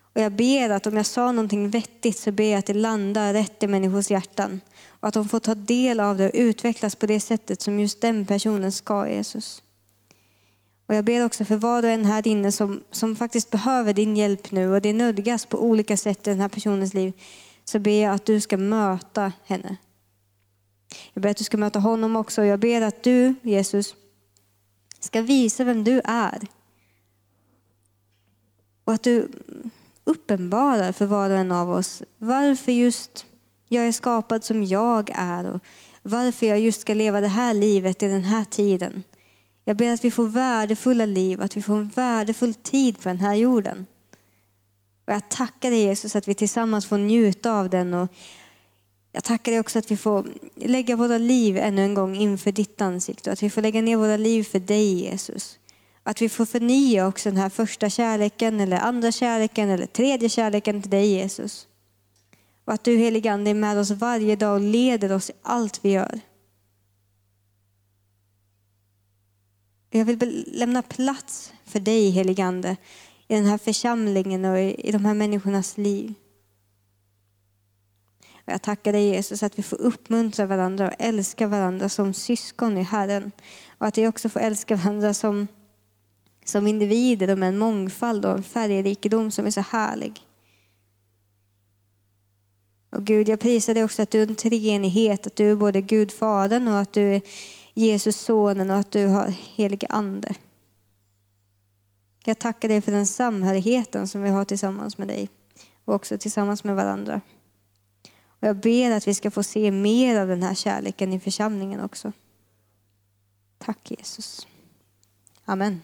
Och jag ber att om jag sa någonting vettigt så ber jag att det landar rätt i människors hjärtan. Och att de får ta del av det och utvecklas på det sättet som just den personen ska, Jesus. Och jag ber också för var och en här inne som, som faktiskt behöver din hjälp nu och det nödgas på olika sätt i den här personens liv. Så ber jag att du ska möta henne. Jag ber att du ska möta honom också. Jag ber att du, Jesus, ska visa vem du är. Och att du uppenbarar för var och en av oss varför just jag är skapad som jag är och varför jag just ska leva det här livet i den här tiden. Jag ber att vi får värdefulla liv, att vi får en värdefull tid på den här jorden. Och jag tackar dig Jesus att vi tillsammans får njuta av den och jag tackar dig också att vi får lägga våra liv ännu en gång inför ditt ansikte. Att vi får lägga ner våra liv för dig Jesus. Att vi får förnya också den här första kärleken eller andra kärleken eller tredje kärleken till dig Jesus. Och att du helige Ande är med oss varje dag och leder oss i allt vi gör. Jag vill lämna plats för dig helige Ande i den här församlingen och i de här människornas liv. Och jag tackar dig Jesus att vi får uppmuntra varandra och älska varandra som syskon i Herren. Och att vi också får älska varandra som, som individer och med en mångfald och en färgrikedom som är så härlig. Och Gud, jag prisar dig också att du är en treenighet, att du är både Gud Fadern och att du är Jesus Sonen och att du har helig Ande. Jag tackar dig för den samhörigheten som vi har tillsammans med dig och också tillsammans med varandra. Och jag ber att vi ska få se mer av den här kärleken i församlingen också. Tack Jesus. Amen.